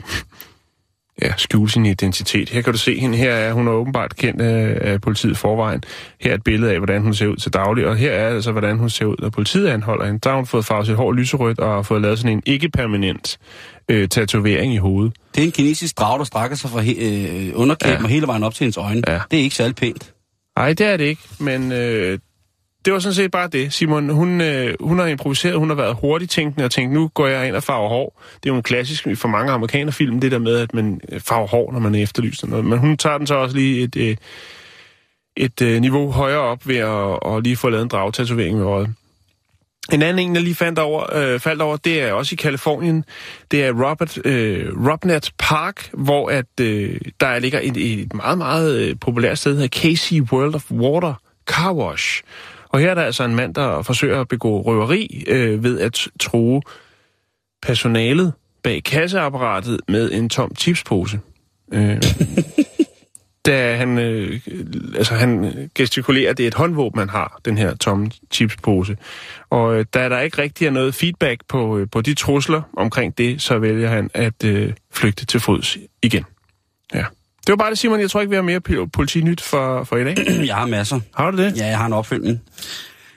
ja, skjule sin identitet. Her kan du se hende. Her er hun er åbenbart kendt af, af politiet forvejen. Her er et billede af, hvordan hun ser ud til daglig. Og her er altså, hvordan hun ser ud, når politiet anholder hende. Der har hun fået farvet sit hår lyserødt og fået lavet sådan en ikke-permanent øh, tatovering i hovedet. Det er en kinesisk drag, der strækker sig fra he- øh, underkæben Ja. og hele vejen op til hendes øjne. Ja. Det er ikke særlig pænt. Nej, det er det ikke, men øh, det var sådan set bare det. Simon, hun, øh, hun har improviseret, hun har været hurtigt tænkende og tænkt, nu går jeg ind og farver hår. Det er jo en klassisk for mange amerikanerfilm, det der med, at man øh, farver hår, når man er efterlyst. og noget. Men hun tager den så også lige et, øh, et øh, niveau højere op ved at, at lige få lavet en dragtatovering med øjet. En anden en, der lige fandt over, øh, faldt over, det er også i Kalifornien. Det er Robert øh, Robnett Park, hvor at øh, der ligger et, et meget, meget øh, populært sted, der hedder Casey World of Water Car Wash. Og her er der altså en mand, der forsøger at begå røveri øh, ved at true personalet bag kasseapparatet med en tom chipspose. Øh, da han, øh, altså han gestikulerer, at det er et håndvåben, man har, den her tomme chipspose. Og øh, da der ikke rigtig er noget feedback på, øh, på de trusler omkring det, så vælger han at øh, flygte til fods igen. Ja. Det var bare det, Simon. Jeg tror ikke, vi har mere politinyt for, for i dag. Jeg har masser. Har du det? Ja, jeg har en opfølgning.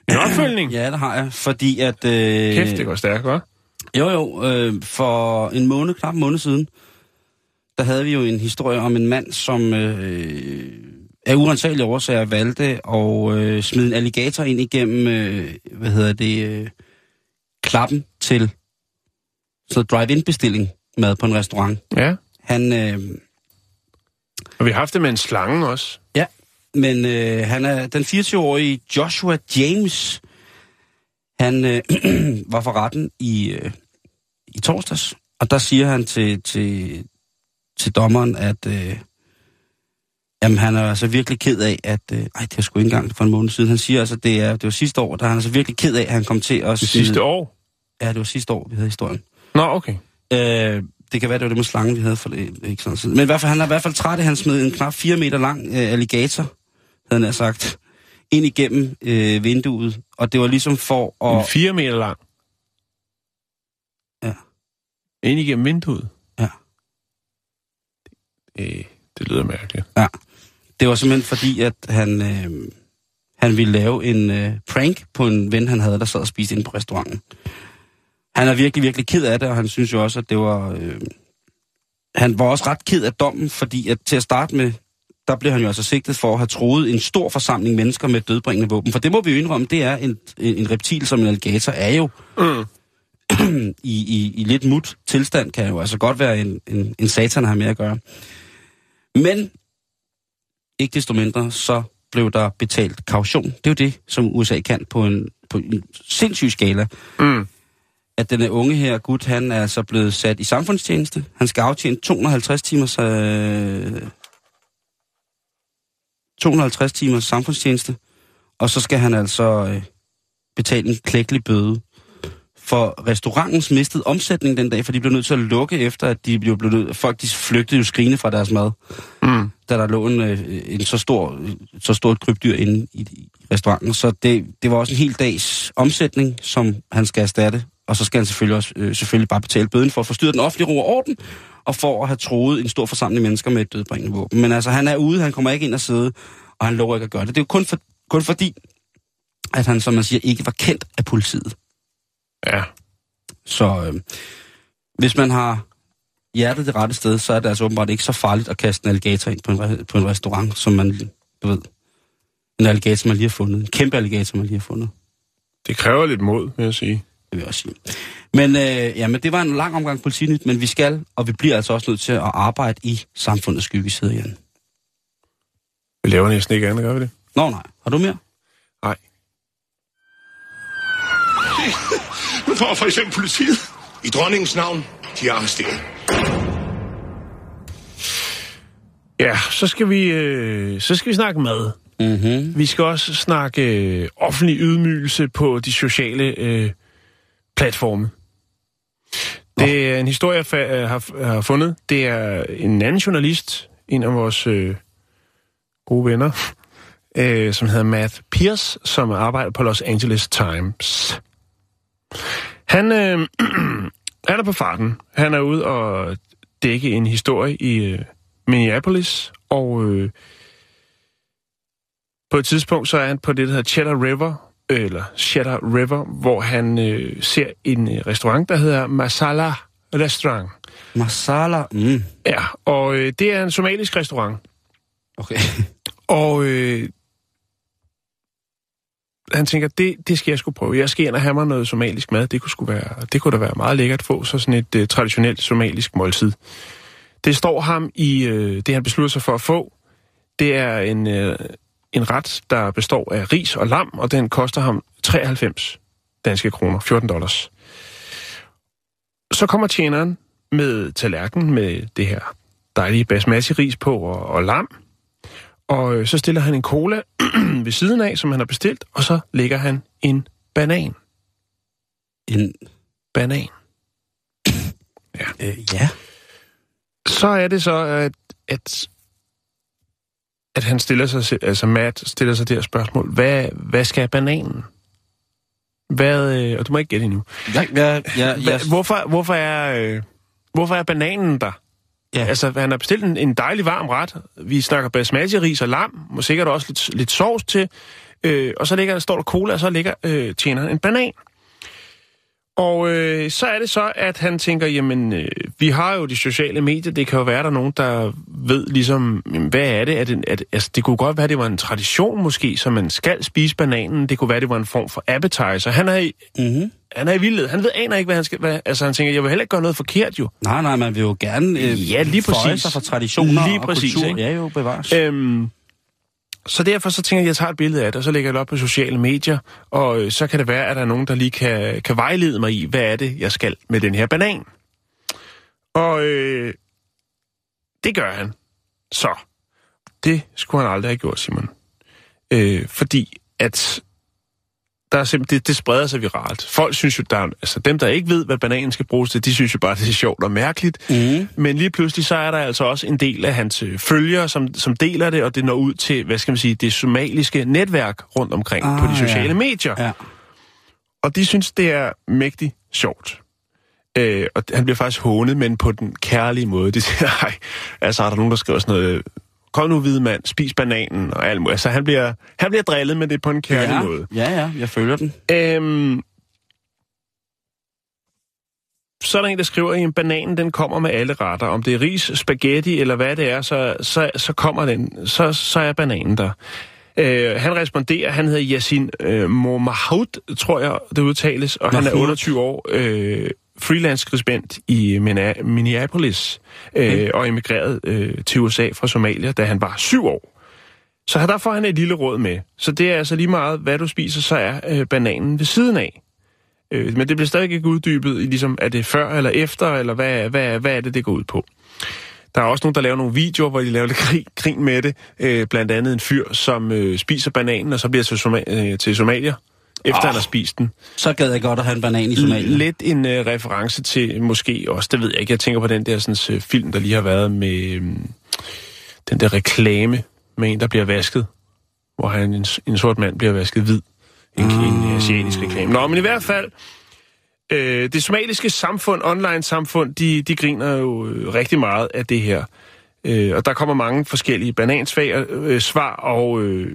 En opfølgning? Ja, det har jeg. Fordi at... Øh, Kæft, det går stærkt, hva'? Jo, jo. Øh, for en måned, knap en måned siden, der havde vi jo en historie om en mand, som øh, af urensagelige årsager valgte at øh, smide en alligator ind igennem, øh, hvad hedder det, øh, klappen til så drive-in-bestilling mad på en restaurant. Ja. Han, øh, Og vi har haft det med en slange også. ja, men øh, han er den 24-årige Joshua James. Han øh, var for retten i, øh, i torsdags, og der siger han til, til, til dommeren, at øh, jamen, han er altså virkelig ked af, at... Øh, ej, det er sgu ikke engang for en måned siden. Han siger altså, det, er, det var sidste år, der er han altså virkelig ked af, at han kom til at... Det sidste år. Ja, det var sidste år, vi havde historien. Nå, okay. Øh, det kan være, det var det med slangen, vi havde for det. Ikke sådan tid. Men i hvert fald, han er i hvert fald træt han smed en knap 4 meter lang øh, alligator, havde han sagt, ind igennem øh, vinduet. Og det var ligesom for En at... fire meter lang. Ja. Ind igennem vinduet. Ja. Øh, det lyder mærkeligt. Det var simpelthen fordi, at han, øh, han ville lave en øh, prank på en ven, han havde, der sad og spiste inde på restauranten. Han er virkelig, virkelig ked af det, og han synes jo også, at det var... Øh, han var også ret ked af dommen, fordi at til at starte med, der blev han jo altså sigtet for at have troet en stor forsamling mennesker med dødbringende våben. For det må vi jo indrømme, det er en, en, reptil som en alligator, er jo Mm. i, i, i lidt mut tilstand, kan jo altså godt være en, en, en satan at have med at gøre. Men ikke desto mindre, så blev der betalt kaution. Det er jo det, som USA kan på en, på en sindssyg skala. Mm. At den unge her gut, han er altså blevet sat i samfundstjeneste. Han skal aftjene 250 timers, øh, 250 timers samfundstjeneste. Og så skal han altså øh, betale en klækkelig bøde for restaurantens mistede omsætning den dag, for de blev nødt til at lukke efter, at de blev, blev nødt, folk de flygtede jo skrigende fra deres mad, Mm. da der lå en, øh, en så stor, så stort krybdyr inde i, i restauranten. Så det, det var også en hel dags omsætning, som han skal erstatte, og så skal han selvfølgelig også øh, selvfølgelig bare betale bøden for at forstyrre den offentlige ro og orden, og for at have troet en stor forsamling mennesker med et dødbringende våben. Men altså, han er ude, han kommer ikke ind og sidde, og han lover ikke at gøre det. Det er jo kun, for, kun fordi, at han, som man siger, ikke var kendt af politiet. Ja. Så øh, hvis man har hjertet det rette sted, så er det altså åbenbart ikke så farligt at kaste en alligator ind på en, på en restaurant, som man, du ved, en alligator, man lige har fundet. En kæmpe alligator, man lige har fundet. Det kræver lidt mod, vil jeg sige. Det vil jeg også sige. Men, øh, ja, men det var en lang omgang politinyt, men vi skal, og vi bliver altså også nødt til at arbejde i samfundets skyggeside igen. Vi laver næsten ikke andet, gør vi det? Nå nej, har du mere? Nej. Nu får for eksempel politiet. I dronningens navn, de er arresteret. Ja, så skal vi, øh, så skal vi snakke mad. Mm-hmm. Vi skal også snakke øh, offentlig ydmygelse på de sociale øh, platforme. Det er en historie, jeg har, har fundet. Det er en anden journalist, en af vores øh, gode venner, øh, som hedder Matt Pierce, som arbejder på Los Angeles Times. Han, øh, han er på farten. Han er ude og dække en historie i øh, Minneapolis, og øh, på et tidspunkt så er han på det, der hedder Cheddar River, eller Cheddar River, hvor han øh, ser en øh, restaurant, der hedder Masala Restaurant. Masala. Mm. Ja, og øh, det er en somalisk restaurant. Okay. Og øh, han tænker, det, det skal jeg sgu prøve. Jeg skal ind og have mig noget somalisk mad. Det kunne, sgu være, det kunne da være meget lækkert at få, så sådan et øh, traditionelt somalisk måltid. Det står ham i, øh, det han beslutter sig for at få, det er en, øh, en ret, der består af ris og lam, og den koster ham 93 danske kroner, 14 dollars. Så kommer tjeneren med tallerken med det her dejlige basmati-ris på og, og lam, og øh, så stiller han en cola ved siden af, som han har bestilt, og så lægger han en banan. En, Banan. øh, ja. Så er det så, at, at, at han stiller sig, altså Matt stiller sig det her spørgsmål. Hvad, hvad skal bananen? Hvad, øh, og du må ikke gætte endnu. Ja, ja, ja, ja, hvorfor, hvorfor, er, øh, hvorfor er bananen der? ja. Altså, han har bestilt en, en dejlig varm ret. Vi snakker basmati-ris og lam, og sikkert også lidt, lidt sovs til. Øh, og så ligger, står der cola, og så ligger øh, tjeneren en banan. Og øh, så er det så, at han tænker, jamen, øh, vi har jo de sociale medier, det kan jo være, der er nogen, der ved ligesom, jamen, hvad er det? Det, er det altså, det kunne godt være, det var en tradition måske, så man skal spise bananen. Det kunne være, det var en form for appetizer. Han er i, Mm-hmm. han er i vildhed. Han ved, aner ikke, hvad han skal... Hvad, altså, han tænker, jeg vil heller ikke gøre noget forkert, jo. Nej, nej, man vil jo gerne øh, Ja, lige præcis. sig for traditioner Lige og præcis, kultur. ikke? Ja, jo, bevares. Øhm, så derfor så tænker jeg, at jeg tager et billede af det, og så lægger jeg det op på sociale medier, og øh, så kan det være, at der er nogen, der lige kan, kan vejlede mig i, hvad er det, jeg skal med den her banan. Og øh, det gør han. Så det skulle han aldrig have gjort, Simon. Øh, fordi at der er simpelthen, det, det spreder sig viralt. Folk synes jo, der er, altså dem, der ikke ved, hvad bananen skal bruges til, de synes jo bare, det er sjovt og mærkeligt. Mm. Men lige pludselig så er der altså også en del af hans øh, følgere, som, som deler det, og det når ud til, hvad skal man sige, det somaliske netværk rundt omkring ah, Ah, på de sociale ja. medier. Ja. Og de synes, det er mægtigt sjovt. Øh, og han bliver faktisk hånet, men på den kærlige måde. De siger, nej, altså er der nogen, der skriver sådan noget, kom nu hvide mand, spis bananen og alt muligt. Altså han bliver, han bliver drillet, men det på en kærlig ja. måde. ja, ja, jeg følger den. Øhm, så er der en, der skriver, at en banan, den kommer med alle retter. Om det er ris, spaghetti eller hvad det er, så, så, så kommer den, så, så er bananen der. Øh, han responderer, han hedder Yasin øh, Momahoud, tror jeg, det udtales, og han er Mahmoud. 28 år, øh, freelance skribent i Minneapolis, øh, og emigreret øh, til USA fra Somalia, da han var syv år. Så der får han et lille råd med. Så det er altså lige meget, hvad du spiser, så er øh, bananen ved siden af. Øh, men det bliver stadig ikke uddybet, i ligesom, er det før eller efter, eller hvad, hvad, hvad er det, det går ud på. Der er også nogen, der laver nogle videoer, hvor de laver lidt grin, grin med det. Øh, blandt andet en fyr, som øh, spiser bananen, og så bliver til, Soma- øh, til Somalia, efter oh. han har spist den. Så gad jeg godt at have en banan i Somalia. Lidt en øh, reference til, måske også, det ved jeg ikke, jeg tænker på den der sådan, øh, film, der lige har været med øh, den der reklame med en, der bliver vasket, hvor han, en, en sort mand bliver vasket hvid. En, mm. en asiatisk reklame. Nå, men i hvert fald, øh, det somaliske samfund, online-samfund, de, de griner jo øh, rigtig meget af det her. Øh, og der kommer mange forskellige banansvar øh, svar, og øh,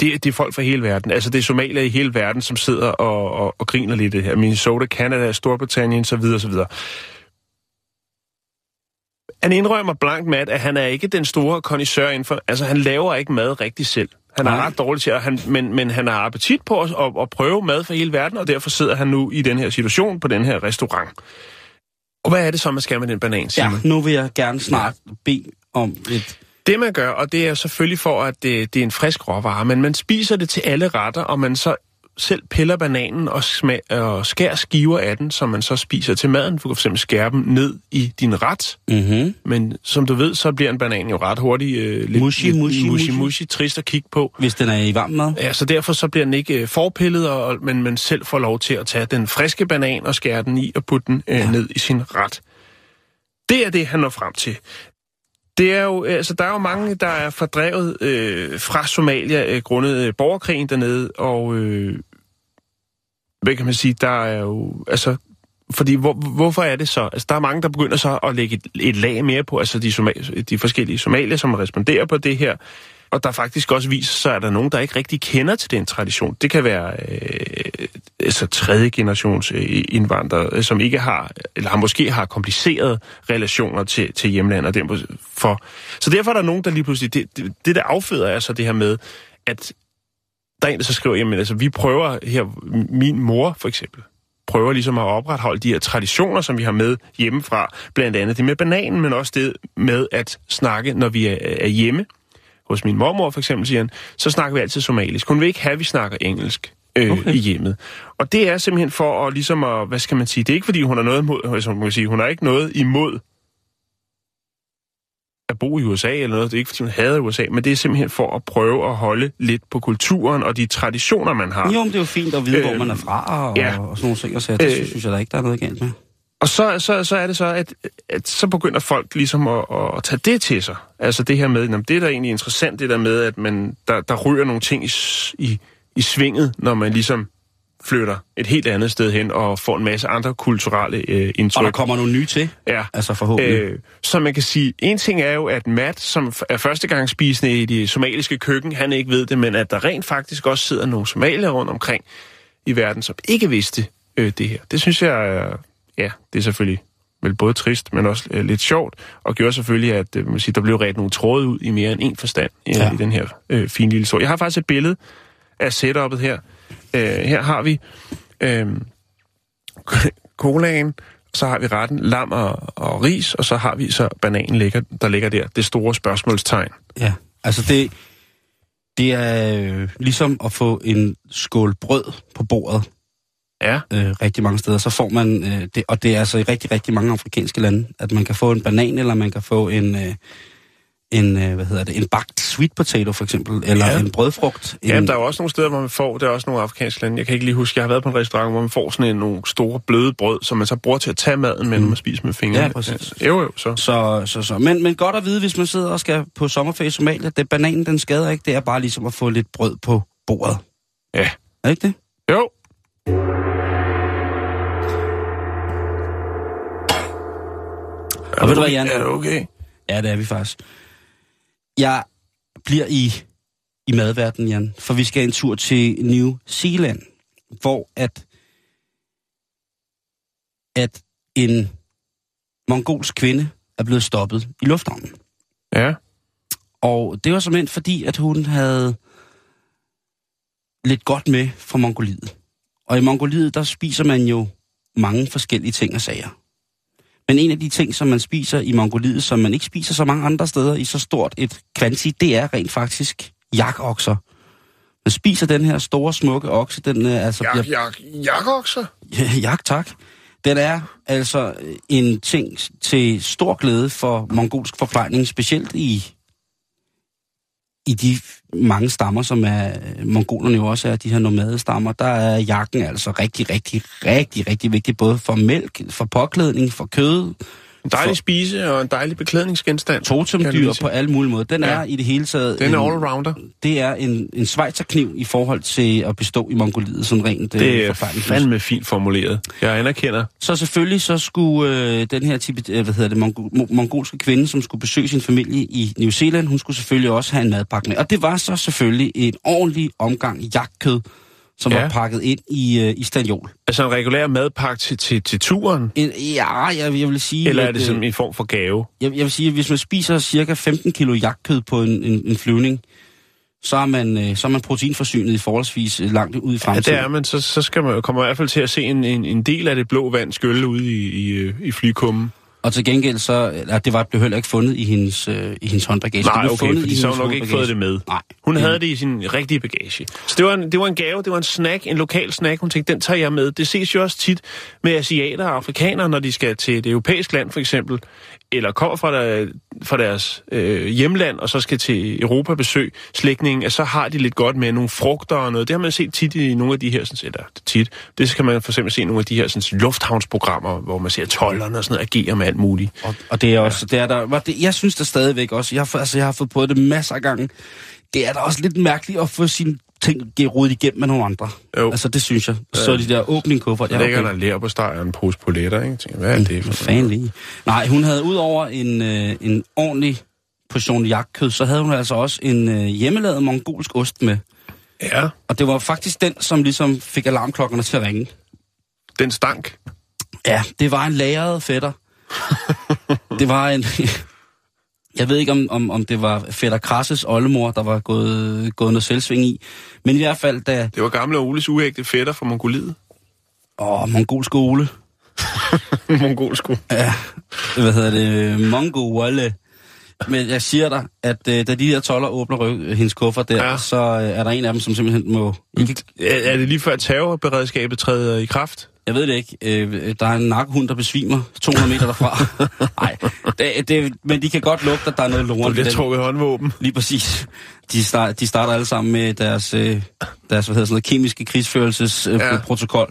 det, det er folk fra hele verden. Altså, det er somalier i hele verden, som sidder og, og, og griner lidt det her. Minnesota, Canada, Storbritannien, så videre, så videre. Han indrømmer blankt med, at han er ikke den store kondisør inden for... Altså, han laver ikke mad rigtig selv. Han er Nej. ret dårlig til, at han, men, men han har appetit på at, at, at prøve mad fra hele verden, og derfor sidder han nu i den her situation på den her restaurant. Og hvad er det så, man skal med den banan, Ja, Simon? nu vil jeg gerne snart bede om et... Det man gør, og det er selvfølgelig for, at det, det er en frisk råvare, men man spiser det til alle retter, og man så selv piller bananen og, smag, og skærer skiver af den, som man så spiser til maden. Du kan fx skære dem ned i din ret, Mm-hmm. men som du ved, så bliver en banan jo ret hurtigt øh, lidt, Mushy, lidt mushy, mushy, mushy. trist at kigge på. Hvis den er i varm mad. Ja, så derfor så bliver den ikke øh, forpillet, og, men man selv får lov til at tage den friske banan og skære den i og putte den øh, ja. ned i sin ret. Det er det, han når frem til. Det er jo, altså, der er jo mange, der er fordrevet øh, fra Somalia øh, grundet øh, borgerkrigen dernede, og øh, hvad kan man sige, der er jo, altså, fordi hvor, hvorfor er det så? Altså, der er mange, der begynder så at lægge et, et lag mere på, altså de, Soma- de forskellige somalier, som responderer på det her, og der faktisk også viser sig, at der er nogen, der ikke rigtig kender til den tradition. Det kan være øh, altså tredje generations øh, indvandrere, øh, som ikke har, eller har måske har komplicerede relationer til, til hjemlandet. Den, for. Så derfor er der nogen, der lige pludselig, det, det, det der afføder er så det her med, at der er en, der så skriver, jamen altså, vi prøver her, min mor for eksempel, prøver ligesom at opretholde de her traditioner, som vi har med hjemmefra. Blandt andet det med bananen, men også det med at snakke, når vi er, er hjemme. Hos min mormor for eksempel, siger han, så snakker vi altid somalisk. Hun vil ikke have, at vi snakker engelsk øh, okay. i hjemmet. Og det er simpelthen for at ligesom at, hvad skal man sige, det er ikke fordi hun har noget imod, altså, man kan sige, hun har ikke noget imod at bo i USA eller noget. Det er ikke fordi hun hader USA, men det er simpelthen for at prøve at holde lidt på kulturen og de traditioner, man har. Jo, men det er jo fint at vide, øh, hvor man er fra og, ja. og sådan nogle ting. Og så det Øh, synes jeg da ikke, der er noget galt med. Og så, så, så er det så, at, at så begynder folk ligesom at, at tage det til sig. Altså det her med, jamen, det er da egentlig interessant, det der med, at man, der, der ryger nogle ting i, i, i svinget, når man ligesom flytter et helt andet sted hen og får en masse andre kulturelle øh, Og indtryk. der kommer nogle nye til. Ja. Altså forhåbentlig. Øh, så man kan sige, en ting er jo, at Matt, som er førstegangsspisende i det somaliske køkken, han ikke ved det, men at der rent faktisk også sidder nogle somalier rundt omkring i verden, som ikke vidste øh, det her. Det synes jeg, er, ja, det er selvfølgelig vel både trist, men også øh, lidt sjovt, og gjorde selvfølgelig, at øh, man siger, der blev ret nogle tråde ud i mere end en forstand øh, Ja. i den her øh, fine lille historie. Jeg har faktisk et billede af setup'et her. Øh, her har vi øh, colaen, så har vi retten lam og, og ris, og så har vi så bananen, ligger, der ligger der. Det store spørgsmålstegn. Ja, altså det, det er øh, ligesom at få en skål brød på bordet Ja, øh, rigtig mange steder. Så får man øh, det, og det er altså i rigtig, rigtig mange afrikanske lande, at man kan få en banan, eller man kan få en, øh, en øh, hvad hedder det, en bagt sweet potato for eksempel, eller Ja. ja. en brødfrugt. En, Jamen, der er jo også nogle steder, hvor man får, der er også nogle afrikanske lande, jeg kan ikke lige huske, jeg har været på en restaurant, hvor man får sådan en, nogle store bløde brød, som man så bruger til at tage maden med, når man spiser med fingrene. Ja, præcis. Jo, jo, så. Så, så, så. Men, men godt at vide, hvis man sidder og skal på sommerferie i Somalia, det bananen, den skader ikke. Det er bare ligesom at få lidt brød på bordet. Ja. Er ikke det? Jo. Og ved du hvad, Jan? Er det okay? Ja, det er vi faktisk. Jeg bliver i, i madverdenen, Jan, for vi skal en tur til New Zealand, hvor at at en mongolsk kvinde er blevet stoppet i lufthavnen. Ja. Og det var simpelthen fordi, at hun havde lidt godt med fra Mongoliet. Og i Mongoliet, der spiser man jo mange forskellige ting og sager. Men en af de ting, som man spiser i Mongoliet, som man ikke spiser så mange andre steder i så stort et kvanti, det er rent faktisk jakokser. Man spiser den her store, smukke okse, den øh, altså Jak, bliver jak, jakokser? Ja, jak, tak. Den er altså en ting til stor glæde for mongolsk forplejning, specielt i, i de mange stammer, som er mongolerne jo også er, de her nomadestammer. Der er jakken altså rigtig, rigtig, rigtig, rigtig vigtig, både for mælk, for påklædning, for kød, en dejlig For- spise og en dejlig beklædningsgenstand. totemdyr på alle mulige måder. Den Ja. er i det hele taget... Den er allrounder. Det er en, en svejterkniv i forhold til at bestå i Mongoliet, sådan rent øh, Det er forfærdeligt. fandme fint formuleret. Jeg anerkender. Så selvfølgelig så skulle øh, den her type, øh, hvad hedder det, mongo, mo- mongolske kvinde, som skulle besøge sin familie i New Zealand, hun skulle selvfølgelig også have en madpakke med. Og det var så selvfølgelig en ordentlig omgang jagtkød, som Ja. var pakket ind i, øh, i stanjol. Altså en regulær madpakke til, til, til turen? En, ja, jeg, jeg vil sige... Eller er at, det øh, som en form for gave? jeg, jeg vil sige, at hvis man spiser cirka 15 kilo jagtkød på en, en, en flyvning, så er, man, øh, så er man proteinforsynet i forholdsvis øh, langt ud i Ja, fremtiden. det er man. Så, så skal man, kommer man i hvert fald til at se en, en, en del af det blå vand skylle ude i, i, øh, i flykummen. Og til gengæld så, ja, det var blev heller ikke fundet i hendes, øh, i hendes håndbagage. det Nej, blev okay, fundet fordi så hun nok ikke fået det med. Nej. Hun Mm. havde det i sin rigtige bagage. Så det var, en, det var en gave, det var en snack, en lokal snack. Hun tænkte, den tager jeg med. Det ses jo også tit med asiater og afrikanere, når de skal til et europæisk land for eksempel, eller kommer fra, der, fra deres øh, hjemland og så skal til Europa besøg slægtningen, at så har de lidt godt med nogle frugter og noget. Det har man set tit i nogle af de her, sådan, eller tit, det kan man for eksempel se i nogle af de her sådan, lufthavnsprogrammer, hvor man ser tollerne og sådan noget agere med alt muligt. Og, og det er også, det er der, var det, jeg synes der stadigvæk også, jeg altså, jeg har fået prøvet det masser af gange, det er da også lidt mærkeligt at få sine ting rodet igennem med nogle andre. Jo. Altså det synes jeg. Så de der åbning kuffert, Der ligger der lær på steg og en pose poletter, ikke? Tænker, hvad er det for fanden lige? Nej, hun havde ud over en, øh, en ordentlig portion jagtkød, så havde hun altså også en øh, hjemmelavet mongolsk ost med. Ja, Og det var faktisk den, som ligesom fik alarmklokkerne til at ringe. den stank. Ja, det var en lagret fætter. det var en... Jeg ved ikke, om, om, om det var fætter Krasses oldemor, der var gået, gået noget selvsving i. Men i hvert fald, da... Det var gamle Oles uægte fætter fra Mongoliet. Åh, mongolsk Ole. Mongolsko. Ja, hvad hedder det? Mongo Walle. Men jeg siger dig, at øh, da de der toller åbner ryg, hendes kuffer der, ja. så øh, er der en af dem, som simpelthen må... Ikke, Er er det lige før terrorberedskabet træder i kraft? Jeg ved det ikke. Øh, der er en narkohund, der besvimer 200 meter derfra. Nej, det, det, men de kan godt lugte, at der er noget Du lort. ved bliver trukket håndvåben. Lige præcis. De, start, de starter alle sammen med deres, øh, deres hvad hedder sådan noget, kemiske krigsførelsesprotokol. Ja. Øh, protokol.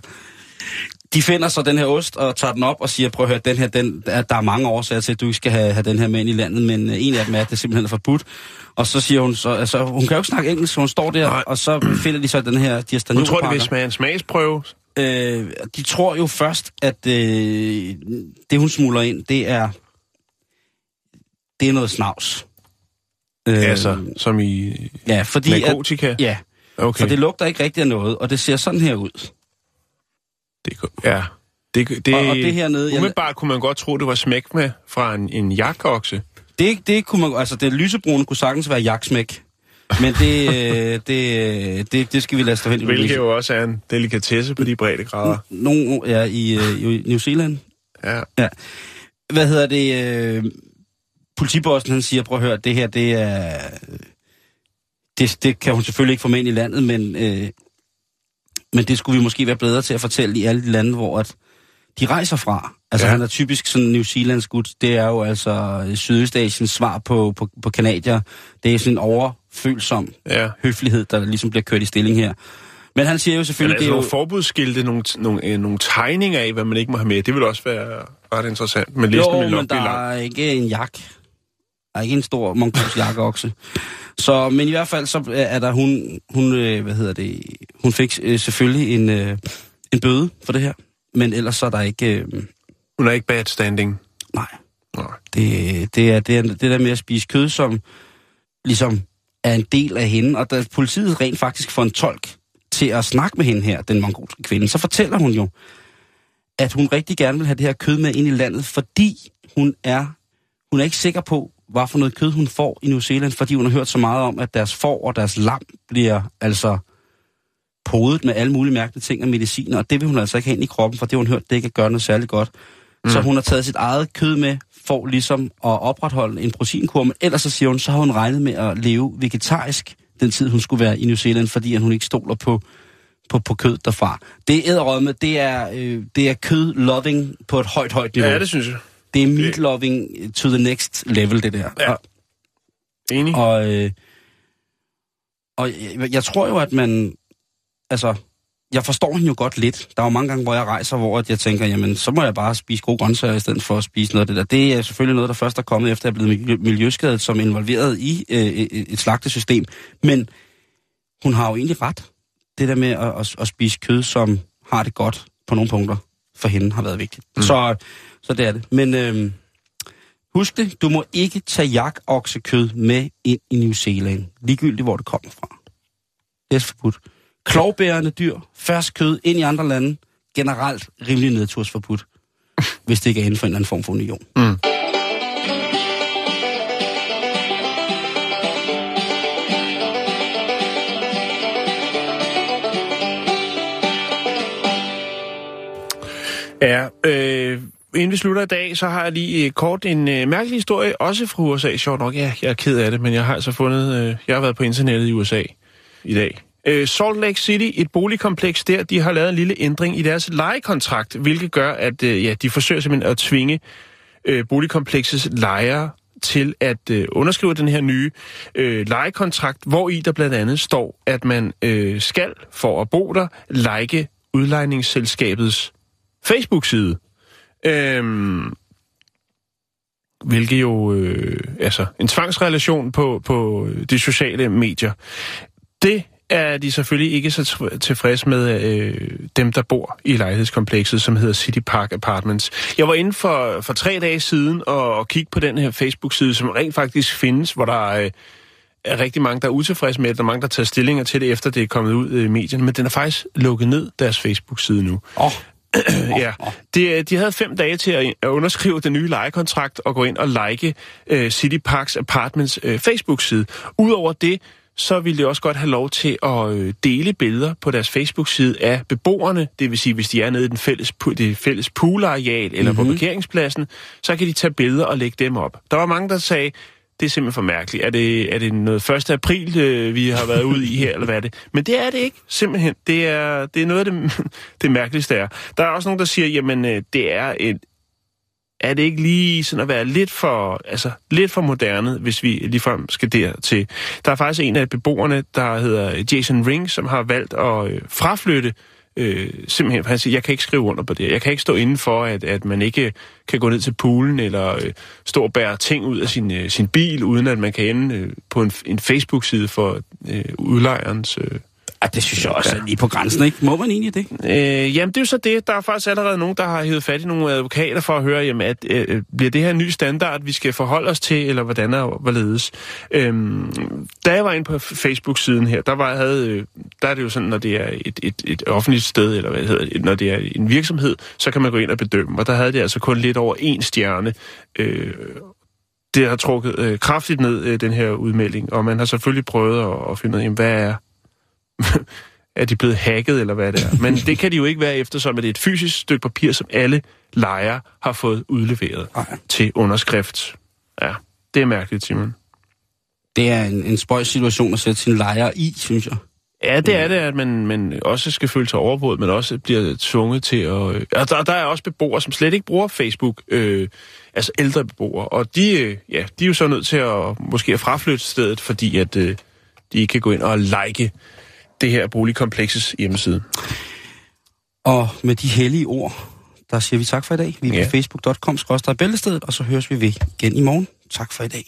de finder så den her ost og tager den op og siger, prøv at høre, den her, den, der, er mange årsager til, at du ikke skal have, have den her med ind i landet, men øh, en af dem er, at det simpelthen er forbudt. Og så siger hun så, altså hun kan jo ikke snakke engelsk, så hun står der, Nej. og så finder de så den her, de her Hun tror, det vil smage en smagsprøve. Øh, de tror jo først, at øh, det hun smuler ind, det er, det er noget snavs. Øh, Altså, som i ja, fordi at, narkotika. ja, Okay. for det lugter ikke rigtig af noget, og det ser sådan her ud. det, ja. Det, det, Og- og det hernede, jeg- Umiddelbart kunne man godt tro, det var smæk med fra en, en jakokse. Det, det kunne man, altså det lysebrune kunne sagtens være jaksmæk. Men det, øh, det, øh, det, det skal vi lade stå hen Hvilket jo også er en delikatesse på de brede grader. Nogle ja, i, øh, i New Zealand. Ja. Hvad hedder det? Øh, politibossen han siger, prøv at høre, det her, det er... Det, det kan hun selvfølgelig ikke få med ind i landet, men, øh, men det skulle vi måske være bedre til at fortælle i alle de lande, hvor at de rejser fra. Altså Ja. han er typisk sådan New Zealands gut. Det er jo altså Sydøstasiens svar på, på, på kanadier. Det er sådan en overfølsom ja. høflighed, der ligesom bliver kørt i stilling her. Men han siger jo Men selvfølgelig, altså det er nogle jo... forbudsskilte, nogle, nogle, øh, nogle tegninger af, hvad man ikke må have med, det vil også være ret interessant. Men Jo, men der lang. er ikke en jak. Der er ikke en stor mongolsk jakkeokse. Så, men i hvert fald, så er der hun, hun øh, hvad hedder det, hun fik øh, selvfølgelig en, øh, en bøde for det her. Men ellers så er der ikke, øh, Hun er ikke bad standing. nej, Nej. det, det, er, det er det der med at spise kød, som ligesom er en del af hende. Og da politiet rent faktisk får en tolk til at snakke med hende her, den mongolske kvinde, så fortæller hun jo, at hun rigtig gerne vil have det her kød med ind i landet, fordi hun er, hun er ikke sikker på, hvad for noget kød hun får i New Zealand, fordi hun har hørt så meget om, at deres får og deres lam bliver altså podet med alle mulige mærkelige ting og mediciner, og det vil hun altså ikke have ind i kroppen, for det har hun hørt, det ikke gør noget særligt godt. Mm. Så hun har taget sit eget kød med, for ligesom at opretholde en proteinkur, men ellers så siger hun, så har hun regnet med at leve vegetarisk den tid, hun skulle være i New Zealand, fordi hun ikke stoler på, på, på kød derfra. Det er med, det er, øh, det er kød-loving på et højt, højt niveau. Ja, det synes jeg. Det er meat-loving to the next level, det der. Ja. Og, Enig. og, øh, og jeg, jeg tror jo, at man... Altså, jeg forstår hende jo godt lidt. Der er jo mange gange, hvor jeg rejser, hvor jeg tænker, jamen, så må jeg bare spise gode grøntsager, i stedet for at spise noget af det der. Det er selvfølgelig noget, der først er kommet, efter jeg er blevet miljø- miljøskadet, som involveret i øh, et et slagtesystem. Men hun har jo egentlig ret. Det der med at, at, at spise kød, som har det godt på nogle punkter, for hende har været vigtigt. Mm. Så, så det er det. Men øh, husk det, du må ikke tage jakoksekød med ind i New Zealand, ligegyldigt hvor det kommer fra. Det er forbudt. Klovbærende dyr, fersk kød ind i andre lande, generelt rimelig nedtursforbudt, hvis det ikke er inden for en eller anden form for union. Mm. Ja, øh, inden vi slutter i dag, så har jeg lige øh, kort en øh, mærkelig historie, også fra USA. Sjovt nok, ja, jeg er ked af det, men jeg har altså fundet, øh, jeg har været på internettet i USA i dag. Øh, Salt Lake City, et boligkompleks der, de har lavet en lille ændring i deres lejekontrakt, hvilket gør, at øh, ja, de forsøger simpelthen at tvinge øh, boligkompleksets lejere til at øh, underskrive den her nye øh, lejekontrakt, hvor i der blandt andet står, at man øh, skal, for at bo der, like udlejningsselskabets Facebook-side. Øhm, hvilket jo, øh, altså, en tvangsrelation på, på de sociale medier. Det er de selvfølgelig ikke så tilfredse med øh, dem, der bor i lejlighedskomplekset, som hedder City Park Apartments. Jeg var inde for, for tre dage siden og, og kigge på den her Facebook-side, som rent faktisk findes, hvor der øh, er rigtig mange, der er utilfredse med det, og mange, der tager stillinger til det, efter det er kommet ud øh, i medierne, men den er faktisk lukket ned, deres Facebook-side nu. Åh, ja, de, de havde fem dage til at, at underskrive den nye lejekontrakt og gå ind og like uh, City Parks Apartments uh, Facebook-side. Udover det, så ville de også godt have lov til at uh, dele billeder på deres Facebook-side af beboerne. Det vil sige, hvis de er nede i den fælles, det fælles poolareal eller mm-hmm. på parkeringspladsen, så kan de tage billeder og lægge dem op. Der var mange, der sagde, det er simpelthen for mærkeligt. Er det, er det noget 1. april, øh, vi har været ude i her, eller hvad er det? Men det er det ikke, simpelthen. Det er, det er noget af det, det mærkeligste er. Der er også nogen, der siger, jamen, øh, det er et, er det ikke lige sådan at være lidt for, altså, lidt for moderne, hvis vi ligefrem skal dertil. Der er faktisk en af beboerne, der hedder Jason Ring, som har valgt at øh, fraflytte øh, simpelthen, for han siger, jeg kan ikke skrive under på det. Jeg kan ikke stå inden for, at, at man ikke kan gå ned til poolen, eller øh, stå og bære ting ud af sin, øh, sin bil, uden at man kan ende øh, på en, en Facebook-side for øh, udlejerens... Øh, ja, det synes jeg også er lige på grænsen, ikke? Må man egentlig det? Øh, jamen, det er jo så det. Der er faktisk allerede nogen, der har hævet fat i nogle advokater for at høre, jamen, at øh, bliver det her en ny standard, vi skal forholde os til, eller hvordan er hvorledes? Øhm, da jeg var inde på Facebook-siden her, der, var, havde, øh, der er det jo sådan, når det er et, et, et offentligt sted, eller hvad det hedder, når det er en virksomhed, så kan man gå ind og bedømme. Og der havde det altså kun lidt over en stjerne. Øh, det har trukket øh, kraftigt ned, øh, den her udmelding, og man har selvfølgelig prøvet at, at finde ud af, jamen, hvad er er de blevet hacket, eller hvad det er. Men det kan de jo ikke være, eftersom at det er et fysisk stykke papir, som alle lejere har fået udleveret Ej. til underskrift. Ja, det er mærkeligt, Simon. Det er en, en spøjs situation at sætte sine lejre i, synes jeg. Ja, det er det, at man, man også skal føle sig overvåget, men også bliver tvunget til at... Øh, og der, der er også beboere, som slet ikke bruger Facebook, øh, altså ældre beboere, og de, øh, ja, de er jo så nødt til at måske at fraflytte stedet, fordi at øh, de ikke kan gå ind og like det her boligkomplekses hjemmeside. Og med de hellige ord, der siger vi tak for i dag. Vi er Ja. på facebook.com bæltestedet, og så høres vi ved igen i morgen. Tak for i dag.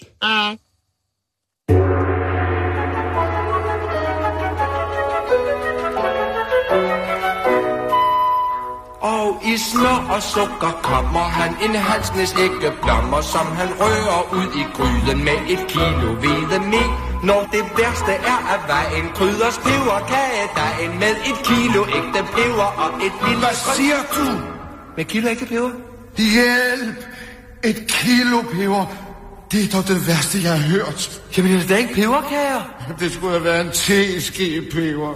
Og i smør og sukker kommer han en halsnes ægge blommer, som han rører ud i gryden med et kilo hvide med. Når det værste er at vejen krydder peber kagedejen med et kilo ægte peber og et lille Hvad siger du? Med kilo ægte peber? Hjælp! Et kilo peber. Det er dog det værste, jeg har hørt. Jamen, det er da ikke peberkager. Det skulle have været en teske peber.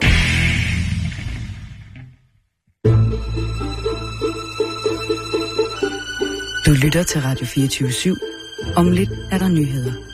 Du lytter til Radio 24 /7. Om lidt er der nyheder.